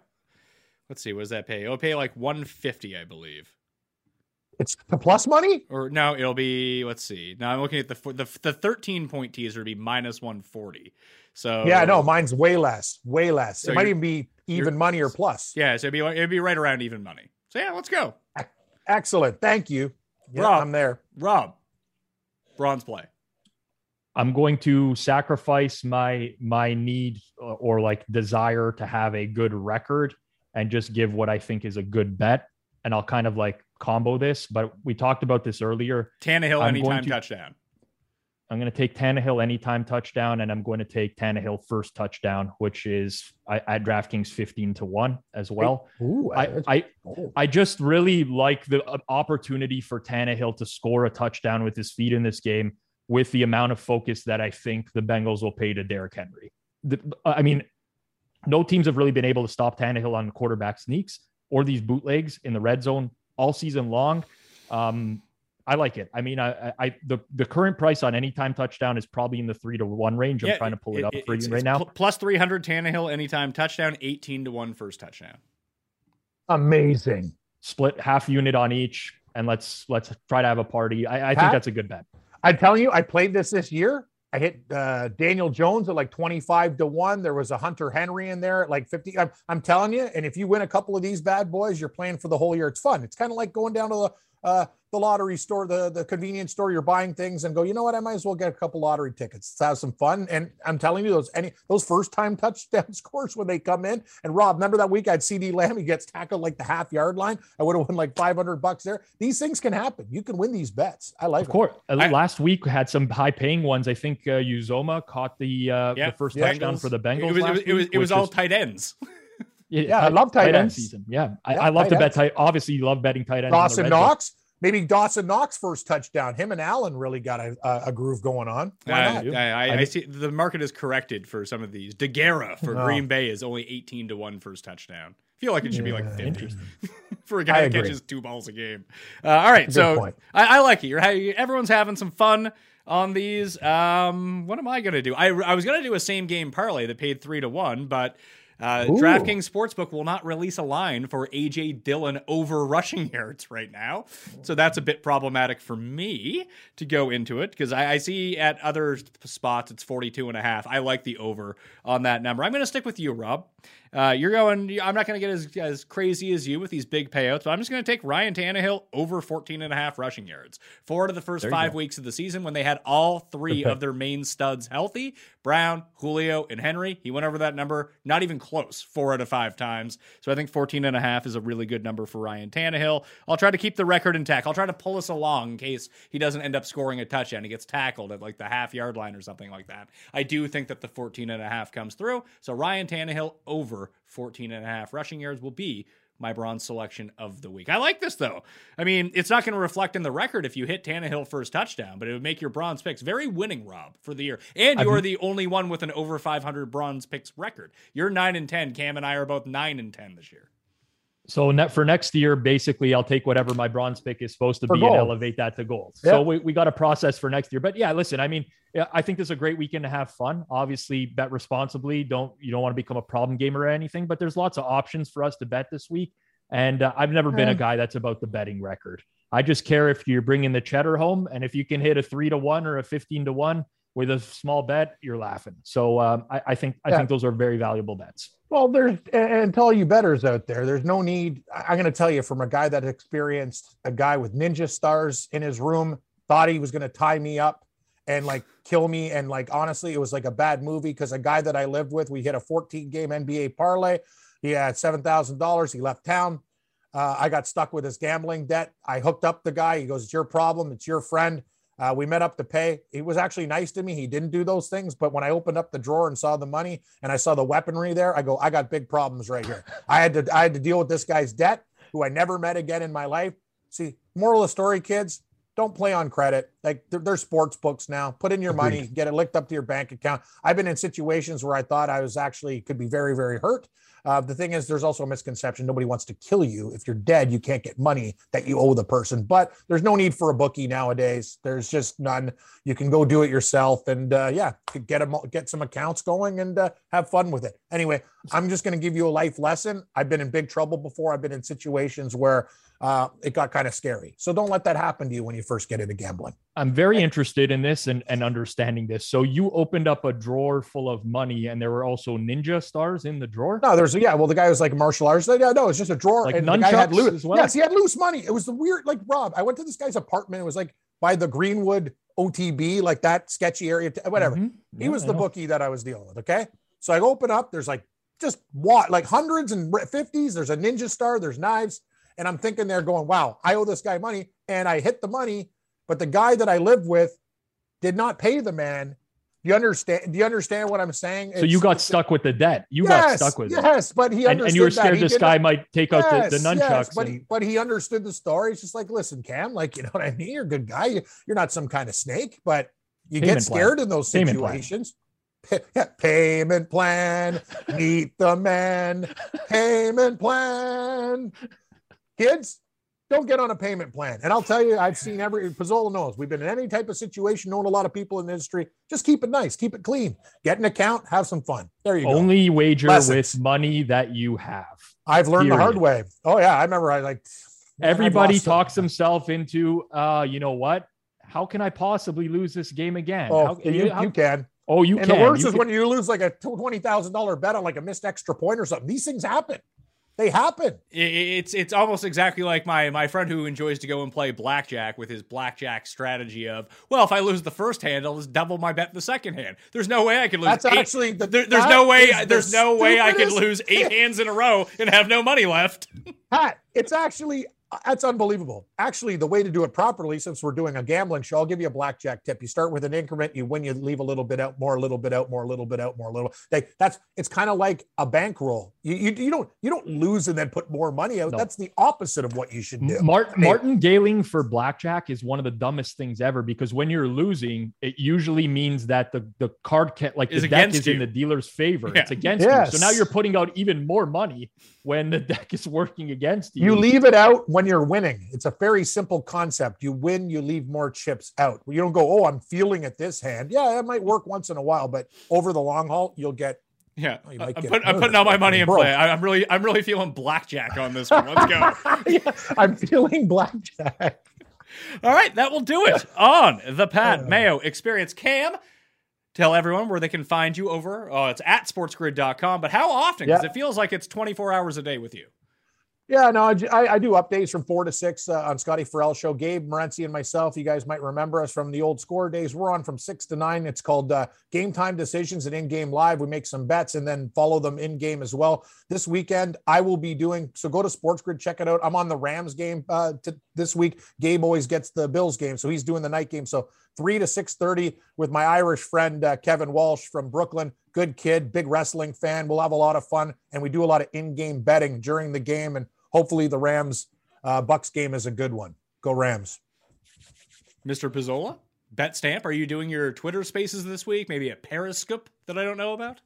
let's see. What does that pay? It'll pay like one fifty, I believe. It's the plus money. Or no, it'll be. Let's see. Now I'm looking at the the the 13 point teaser would be minus 140. So Yeah, no, mine's way less, way less. So it might even be even money or plus. Yeah, so it'd be it'd be right around even money. So yeah, let's go. Excellent. Thank you. Yeah, Rob. I'm there. Rob, bronze play. I'm going to sacrifice my my need uh, or like desire to have a good record and just give what I think is a good bet. And I'll kind of like combo this, but we talked about this earlier. Tannehill I'm anytime to- touchdown. I'm going to take Tannehill anytime touchdown, and I'm going to take Tannehill first touchdown, which is I, at DraftKings 15 to one as well. Ooh, I, I oh. I just really like the uh, opportunity for Tannehill to score a touchdown with his feet in this game with the amount of focus that I think the Bengals will pay to Derrick Henry. The, I mean, no teams have really been able to stop Tannehill on quarterback sneaks or these bootlegs in the red zone all season long. Um, I like it. I mean, I, I, I the the current price on anytime touchdown is probably in the three to one range. I'm Yeah, trying to pull it, up for it's- you right it's now. pl- plus 300 Tannehill anytime touchdown, 18 to one first touchdown. amazing. Split half unit on each, and let's let's try to have a party. I, I think that's a good bet. I'm telling you, I played this this year. I hit uh, Daniel Jones at like 25 to 1. There was a Hunter Henry in there at like 50. I'm, I'm telling you, and if you win a couple of these bad boys, you're playing for the whole year. It's fun. It's kind of like going down to the uh, the lottery store, the, the convenience store, you're buying things and go, you know what? I might as well get a couple lottery tickets. Let's have some fun. And I'm telling you, those any those first time touchdown scores when they come in. And Rob, remember that week I had CeeDee Lamb, he gets tackled like the half yard line. I would have won like 500 bucks there. These things can happen. You can win these bets. I like Of course. Uh, I- last week had some high paying ones. I think uh, Uzomah caught the uh, Yeah, the first yeah. touchdown for the Bengals. It was, it last was, it was, week, it was which all is- tight ends. Yeah, I love tight end ends. season. Yeah, I, Yeah, I love tight to bet tight. Obviously, you love betting tight ends. Dawson red zone. Knox. Maybe Dawson Knox first touchdown. Him and Allen really got a, a, a groove going on. Why Uh, not? I, I, I I see the market is corrected for some of these. Deguara for No. Green Bay is only 18 to 1 first touchdown. I feel like it should be like Yeah, 50 for a guy that catches two balls a game. Uh, all right, Good so. I, I like it. You're, everyone's having some fun on these. Um, what am I going to do? I, I was going to do a same game parlay that paid 3 to 1, but uh, Ooh. DraftKings Sportsbook will not release a line for AJ Dillon over rushing yards right now. So that's a bit problematic for me to go into it because I, I see at other spots it's 42 and a half. I like the over on that number. I'm going to stick with you, Rob. Uh, you're going, I'm not going to get as, as crazy as you with these big payouts, but I'm just going to take Ryan Tannehill over 14 and a half rushing yards. Four of the first five go. weeks of the season when they had all three of their main studs healthy Brown, Julio, and Henry. He went over that number, not even close, four out of five times. So I think 14 and a half is a really good number for Ryan Tannehill. I'll try to keep the record intact. I'll try to pull us along in case he doesn't end up scoring a touchdown. He gets tackled at like the half yard line or something like that. I do think that the 14 and a half comes through. So Ryan Tannehill over 14 and a half rushing yards will be my bronze selection of the week. I like this though. I mean, it's not going to reflect in the record if you hit Tannehill first touchdown, but it would make your bronze picks very winning, Rob, for the year. And you are the only one with an over 500 bronze picks record. You're nine and 10. Cam and I are both nine and 10 this year. So net for next year, basically, I'll take whatever my bronze pick is supposed to For be gold. and elevate that to gold. So we, we got a process for next year. But yeah, listen, I mean, I think this is a great weekend to have fun. Obviously, bet responsibly. Don't you don't want to become a problem gamer or anything. But there's lots of options for us to bet this week. And uh, I've never been a guy that's about the betting record. I just care if you're bringing the cheddar home, and if you can hit a three to one or a fifteen to one with a small bet, you're laughing. So um, I, I think I Yeah. think those are very valuable bets. Well, there's and tell you betters out there, there's no need. I'm going to tell you from a guy that experienced a guy with ninja stars in his room, thought he was going to tie me up and like kill me. And like honestly, it was like a bad movie because a guy that I lived with, we hit a 14 game NBA parlay. He had seven thousand dollars. He left town. Uh, I got stuck with his gambling debt. I hooked up the guy. He goes, "It's your problem. It's your friend." Uh, we met up to pay. He was actually nice to me. He didn't do those things, but when I opened up the drawer and saw the money and I saw the weaponry there, I go, I got big problems right here. I had to, I had to deal with this guy's debt, who I never met again in my life. See, moral of the story, kids, don't play on credit. Like they're, they're sports books now. Put in your money, get it linked up to your bank account. I've been in situations where I thought I was actually could be very, very hurt. Uh, the thing is, there's also a misconception. Nobody wants to kill you. If you're dead, you can't get money that you owe the person. But there's no need for a bookie nowadays. There's just none. You can go do it yourself, and uh, yeah, get them, get some accounts going, and uh, have fun with it. Anyway, I'm just going to give you a life lesson. I've been in big trouble before. I've been in situations where uh, it got kind of scary. So don't let that happen to you when you first get into gambling. I'm very interested in this and, and understanding this. So you opened up a drawer full of money, and there were also ninja stars in the drawer. No, there's yeah. Well, the guy was like martial arts. Yeah, no, it's just a drawer. Like and the guy had loose. as well? Yes, he had loose money. It was the weird, like Rob. I went to this guy's apartment. It was like by the Greenwood OTB, like that sketchy area. Whatever. Mhm. He was the bookie that I was dealing with. Okay. So I open up, there's like just what, like hundreds and fifties. There's a ninja star, there's knives. And I'm thinking they're going, wow, I owe this guy money. And I hit the money, but the guy that I lived with did not pay the man. Do you understand? Do you understand what I'm saying? So you got stuck with the debt. You got stuck with it. yes, but he And, understood and you were scared this guy might take out the, the nunchucks. yes, but and- he but he understood the story. It's just like, listen, Cam, like you know what I mean. You're a good guy. You- You're not some kind of snake, but you Payment get plan. scared in those situations. Yeah, payment plan. Meet the man. Payment plan. Kids, don't get on a payment plan. And I'll tell you, I've seen every Pizzola knows. We've been in any type of situation, known a lot of people in the industry. Just keep it nice, keep it clean. Get an account, have some fun. There you go. only wager Lessons. with money that you have. I've learned the hard way. Oh yeah, I remember. I like Everybody talks himself into, uh, you know what? How can I possibly lose this game again? Oh, How- you, how- you can. Oh, you and can. the worst You is can- when you lose like a twenty thousand dollar bet on like a missed extra point or something. These things happen. They happen. It's it's almost exactly like my my friend who enjoys to go and play blackjack with his blackjack strategy of well, if I lose the first hand, I'll just double my bet the second hand. There's no way I could lose. That's eight- actually the- there- there's no way is the there's no way I could lose eight hands in a row and have no money left. Pat, it's actually Uh, that's unbelievable. Actually, the way to do it properly, since we're doing a gambling show, I'll give you a blackjack tip. You start with an increment, you win, you leave a little bit out, more, a little bit out, more, a little bit out, more, a little. Like that's it's kind of like a bankroll. You, you you don't you don't lose and then put more money out. No. That's the opposite of what you should do. Mart- Hey. Martin Galing for blackjack is one of the dumbest things ever because when you're losing, it usually means that the the card can like Is the deck against is in you. the dealer's favor. Yeah. It's against you. So now you're putting out even more money when the deck is working against you. You leave it out when you're winning. It's a very simple concept. You win, you leave more chips out. You don't go, oh, I'm feeling at this hand. Yeah, it might work once in a while, but over the long haul, you'll get. Yeah, Oh, I'm, get put, I'm putting all my money in Bro. play. I, I'm really I'm really feeling blackjack on this one. Let's go. yeah, I'm feeling blackjack. All right, that will do it on the Pat Uh. Mayo Experience. Cam, tell everyone where they can find you over. Oh, it's at sportsgrid.com. But how often? Because Yeah. it feels like it's 24 hours a day with you. Yeah, no, I, I do updates from four to six uh, on Scotty Farrell show. Gabe Morency and myself, you guys might remember us from the old score days. We're on from six to nine. It's called uh, Game Time Decisions and In Game Live. We make some bets and then follow them in game as well. This weekend, I will be doing so. Go to Sports Grid, check it out. I'm on the Rams game uh, this week. Gabe always gets the Bills game, so he's doing the night game. So three to six thirty with my Irish friend uh, Kevin Walsh from Brooklyn. Good kid, big wrestling fan. We'll have a lot of fun, and we do a lot of in-game betting during the game, and hopefully the Rams uh, Bucs game is a good one. Go Rams! Mr. Pizzola, BetStamp, are you doing your Twitter spaces this week? Maybe a Periscope that I don't know about?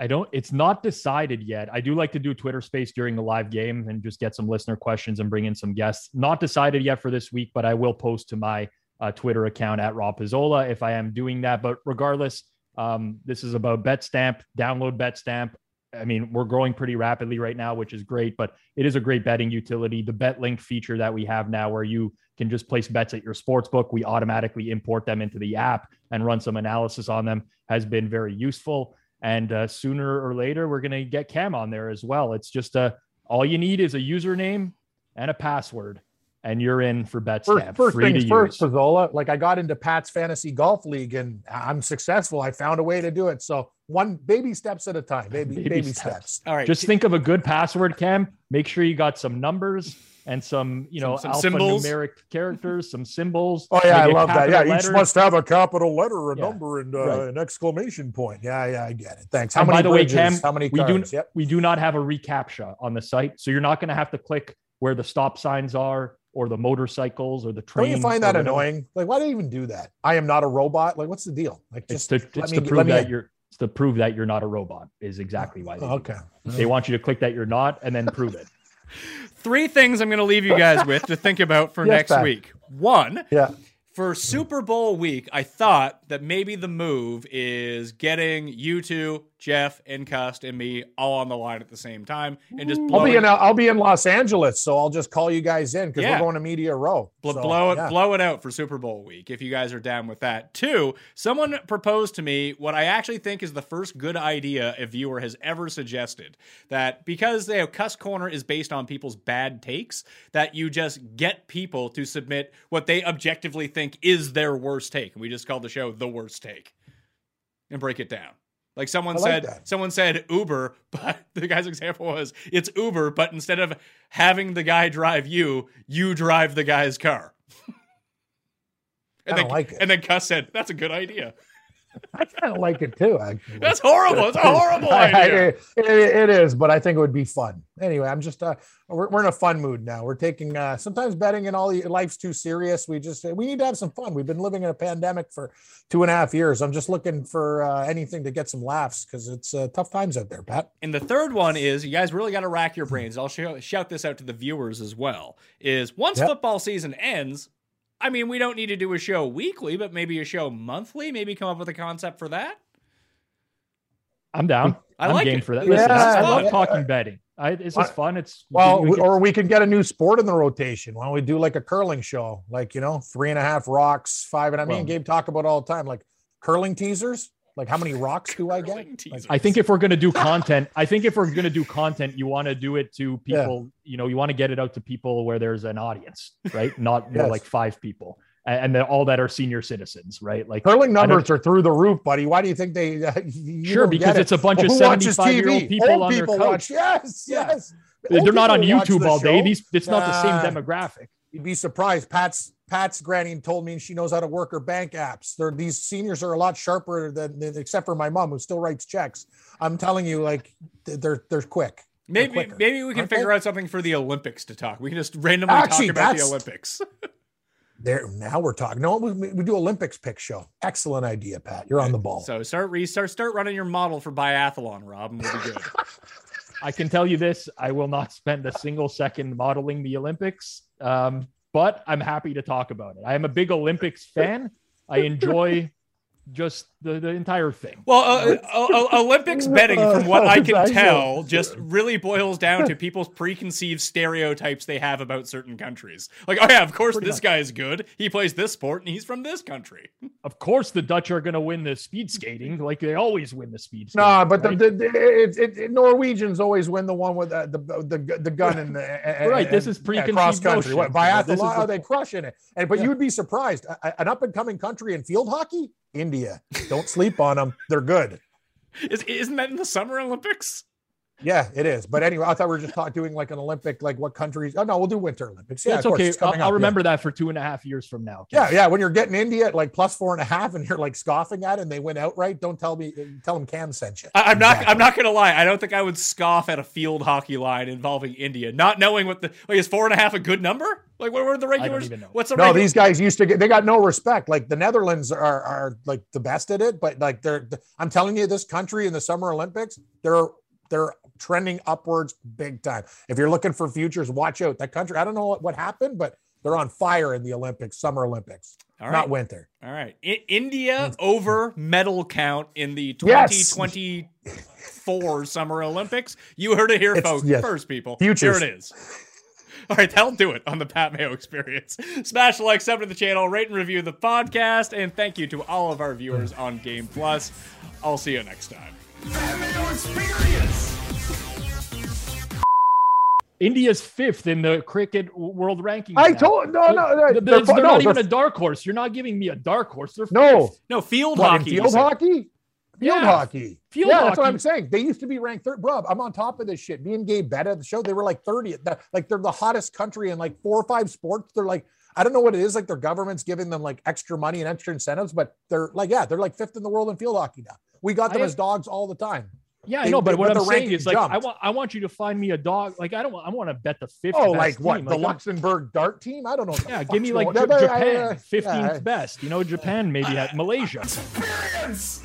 I don't. It's not decided yet. I do like to do Twitter Space during the live game and just get some listener questions and bring in some guests. Not decided yet for this week, but I will post to my uh, Twitter account at Rob Pizzola if I am doing that. But regardless, um, this is about BetStamp. Download BetStamp. I mean, we're growing pretty rapidly right now, which is great, but it is a great betting utility. The bet link feature that we have now, where you can just place bets at your sports book, we automatically import them into the app and run some analysis on them, has been very useful. And uh, sooner or later, we're going to get Cam on there as well. It's just a all you need is a username and a password, and you're in for First, BetStamp. first free things to first, use. Pizzola. Like I got into Pat's fantasy golf league, and I'm successful. I found a way to do it. So one baby steps at a time. Baby Baby baby, steps. steps. All right. Just think of a good password, Cam. Make sure you got some numbers and some, you know, Some- some symbols. alphanumeric characters, some symbols. Oh yeah, I love that. Yeah, capital each must have a capital letter, a Yeah, number, and uh, right. an exclamation point. Yeah, yeah, I get it. Thanks. How And many by the way. Cam, How many we do? Yep. we do not have a reCAPTCHA on the site, so you're not going to have to click where the stop signs are or the motorcycles or the Don't trains. you find that annoying? Like, why do they even do that? I am not a robot. Like, what's the deal? Like, It's just to, it's me- to prove that in. you're it's to prove that you're not a robot is exactly why they, okay. they want you to click that you're not and then prove it. Three things I'm going to leave you guys with to think about for Yes, next Pat. week. One, Yeah. for Super Bowl week, I thought that maybe the move is getting you two, Jeff and Cust and me all on the line at the same time and just I'll blow be it, in uh, I'll be in Los Angeles, so I'll just call you guys in because Yeah. we're going to Media Row. bl- So, blow it yeah. blow it out for Super Bowl week if you guys are down with that. Two, someone proposed to me what I actually think is the first good idea a viewer has ever suggested that because they have Cust Corner is based on people's bad takes that you just get people to submit what they objectively think is their worst take and we just call the show the worst take and break it down. Like someone like said, that. someone said Uber, but the guy's example was it's Uber, but instead of having the guy drive you, you drive the guy's car. and I don't then, like it. And then Cust said, "That's a good idea." I kind of like it too. Actually, That's horrible. It's a horrible idea. it, it is, but I think it would be fun. Anyway, I'm just uh, we're, we're in a fun mood now. We're taking uh, sometimes betting and all life's too serious. We just we need to have some fun. We've been living in a pandemic for two and a half years. I'm just looking for uh, anything to get some laughs because it's uh, tough times out there, Pat. And the third one is you guys really got to rack your brains. I'll show, shout this out to the viewers as well. Is once Yep. football season ends, I mean, we don't need to do a show weekly, but maybe a show monthly. Maybe come up with a concept for that. I'm down. I I'm like game it. for that. Yeah, Listen, I I love love- talking betting. I, it's just Uh, fun. It's Well, we- we get- or we can get a new sport in the rotation. Why don't we do like a curling show? Like, you know, three and a half rocks, five. And I mean, Well- Gabe talk about all the time, like curling teasers. Like, how many rocks do I get? Curling teasers. I think if we're going to do content, I think if we're going to do content, you want to do it to Yeah. people, you know, you want to get it out to people where there's an audience, right? Not more Yes. like five people and, and all that are senior citizens, right? Like, Curling numbers are through the roof, buddy. Why do you think they? Uh, you sure, because it. it's a bunch Well, of who 75 year old TV? people Old on their couch. watch. Yes, Yeah. yes. They're not on YouTube the all day. These, it's not the same demographic. You'd be surprised. Pat's Pat's granny told me she knows how to work her bank apps. They're, these seniors are a lot sharper than, than except for my mom who still writes checks. I'm telling you, like they're they're quick. They're maybe quicker, maybe we can figure they? out something for the Olympics to talk. We can just randomly Actually, talk about the Olympics. There now we're talking. No, we, we do Olympics pick show. Excellent idea, Pat. You're on the ball. So start restart start running your model for biathlon, Rob, and we'll be good. I can tell you this: I will not spend a single second modeling the Olympics, um, but I'm happy to talk about it. I am a big Olympics fan. I enjoy just the, the entire thing. Well, uh, uh, uh, Olympics betting, from what I can tell, just really boils down to people's preconceived stereotypes they have about certain countries. Like, oh yeah, of course Pretty this much. guy is good. He plays this sport, and he's from this country. Of course, the Dutch are going to win the speed skating, like they always win the speed. Skating, No, but right? the, the, the it, it, it- Norwegians always win the one with the the the, the gun and the Right, this is preconceived cross country. notion. What This is biathlon? the- Are they crushing it? And but Yeah. you would be surprised. A- a- An up and coming country in field hockey, India. Don't sleep on them. They're good. Is, isn't that in the Summer Olympics? Yeah, it is. But anyway, I thought we were just talk, doing like an Olympic, like what countries? Oh no, we'll do Winter Olympics. Yeah, That's of course, okay. it's I'll, I'll up, yeah. remember that for two and a half years from now. Yeah, yeah. When you're getting India at like plus four and a half, and you're like scoffing at it, and they win outright, don't tell me. Tell them Cam sent you. I, I'm not. I'm not gonna lie. I don't think I would scoff at a field hockey line involving India, not knowing what the like is four and a half a good number. Like, what were the regulars? even know. What's the No, regu- these guys used to get. They got no respect. Like the Netherlands are are like the best at it, but like they're. I'm telling you, this country in the Summer Olympics, they're they're trending upwards big time. If you're looking for futures, watch out. That country. I don't know what, what happened, but they're on fire in the Olympics, Summer Olympics, All right. not winter. All right. I- India mm. over medal count in the Yes. 2024 Summer Olympics. You heard it here, It's- folks. yes. First, people. Futures. Here it is. All right, that'll do it on the Pat Mayo experience. Smash the like, sub to the channel, rate and review the podcast, and thank you to all of our viewers on Game Plus. I'll see you next time. Pat Mayo Experience. India's fifth in the cricket world rankings. I now. told no, no, They're, they're, they're- they're, they're no, not even they're- a dark horse. You're not giving me a dark horse. They're no. fifth. No, field What, hockey. field hockey? Field Yeah. hockey. Field yeah, that's what. I'm saying. They used to be ranked third. Bro, I'm on top of this shit. Me and Gabe bet at the show. They were like 30. That- Like they're the hottest country in like four or five sports. They're like, I don't know what it is. Like their government's giving them like extra money and extra incentives, but they're like, yeah, they're like fifth in the world in field hockey now. We got them I- as dogs all the time. Yeah, I know, but what I'm saying is like I want I want you to find me a dog. Like I don't want I want to bet the fifth. Oh, best like what? team. The Like, I'm- Luxembourg dart team? I don't know. Yeah, give me like J- Japan, yeah, yeah. 15th Yeah. best. You know, Japan maybe at Malaysia. Experience!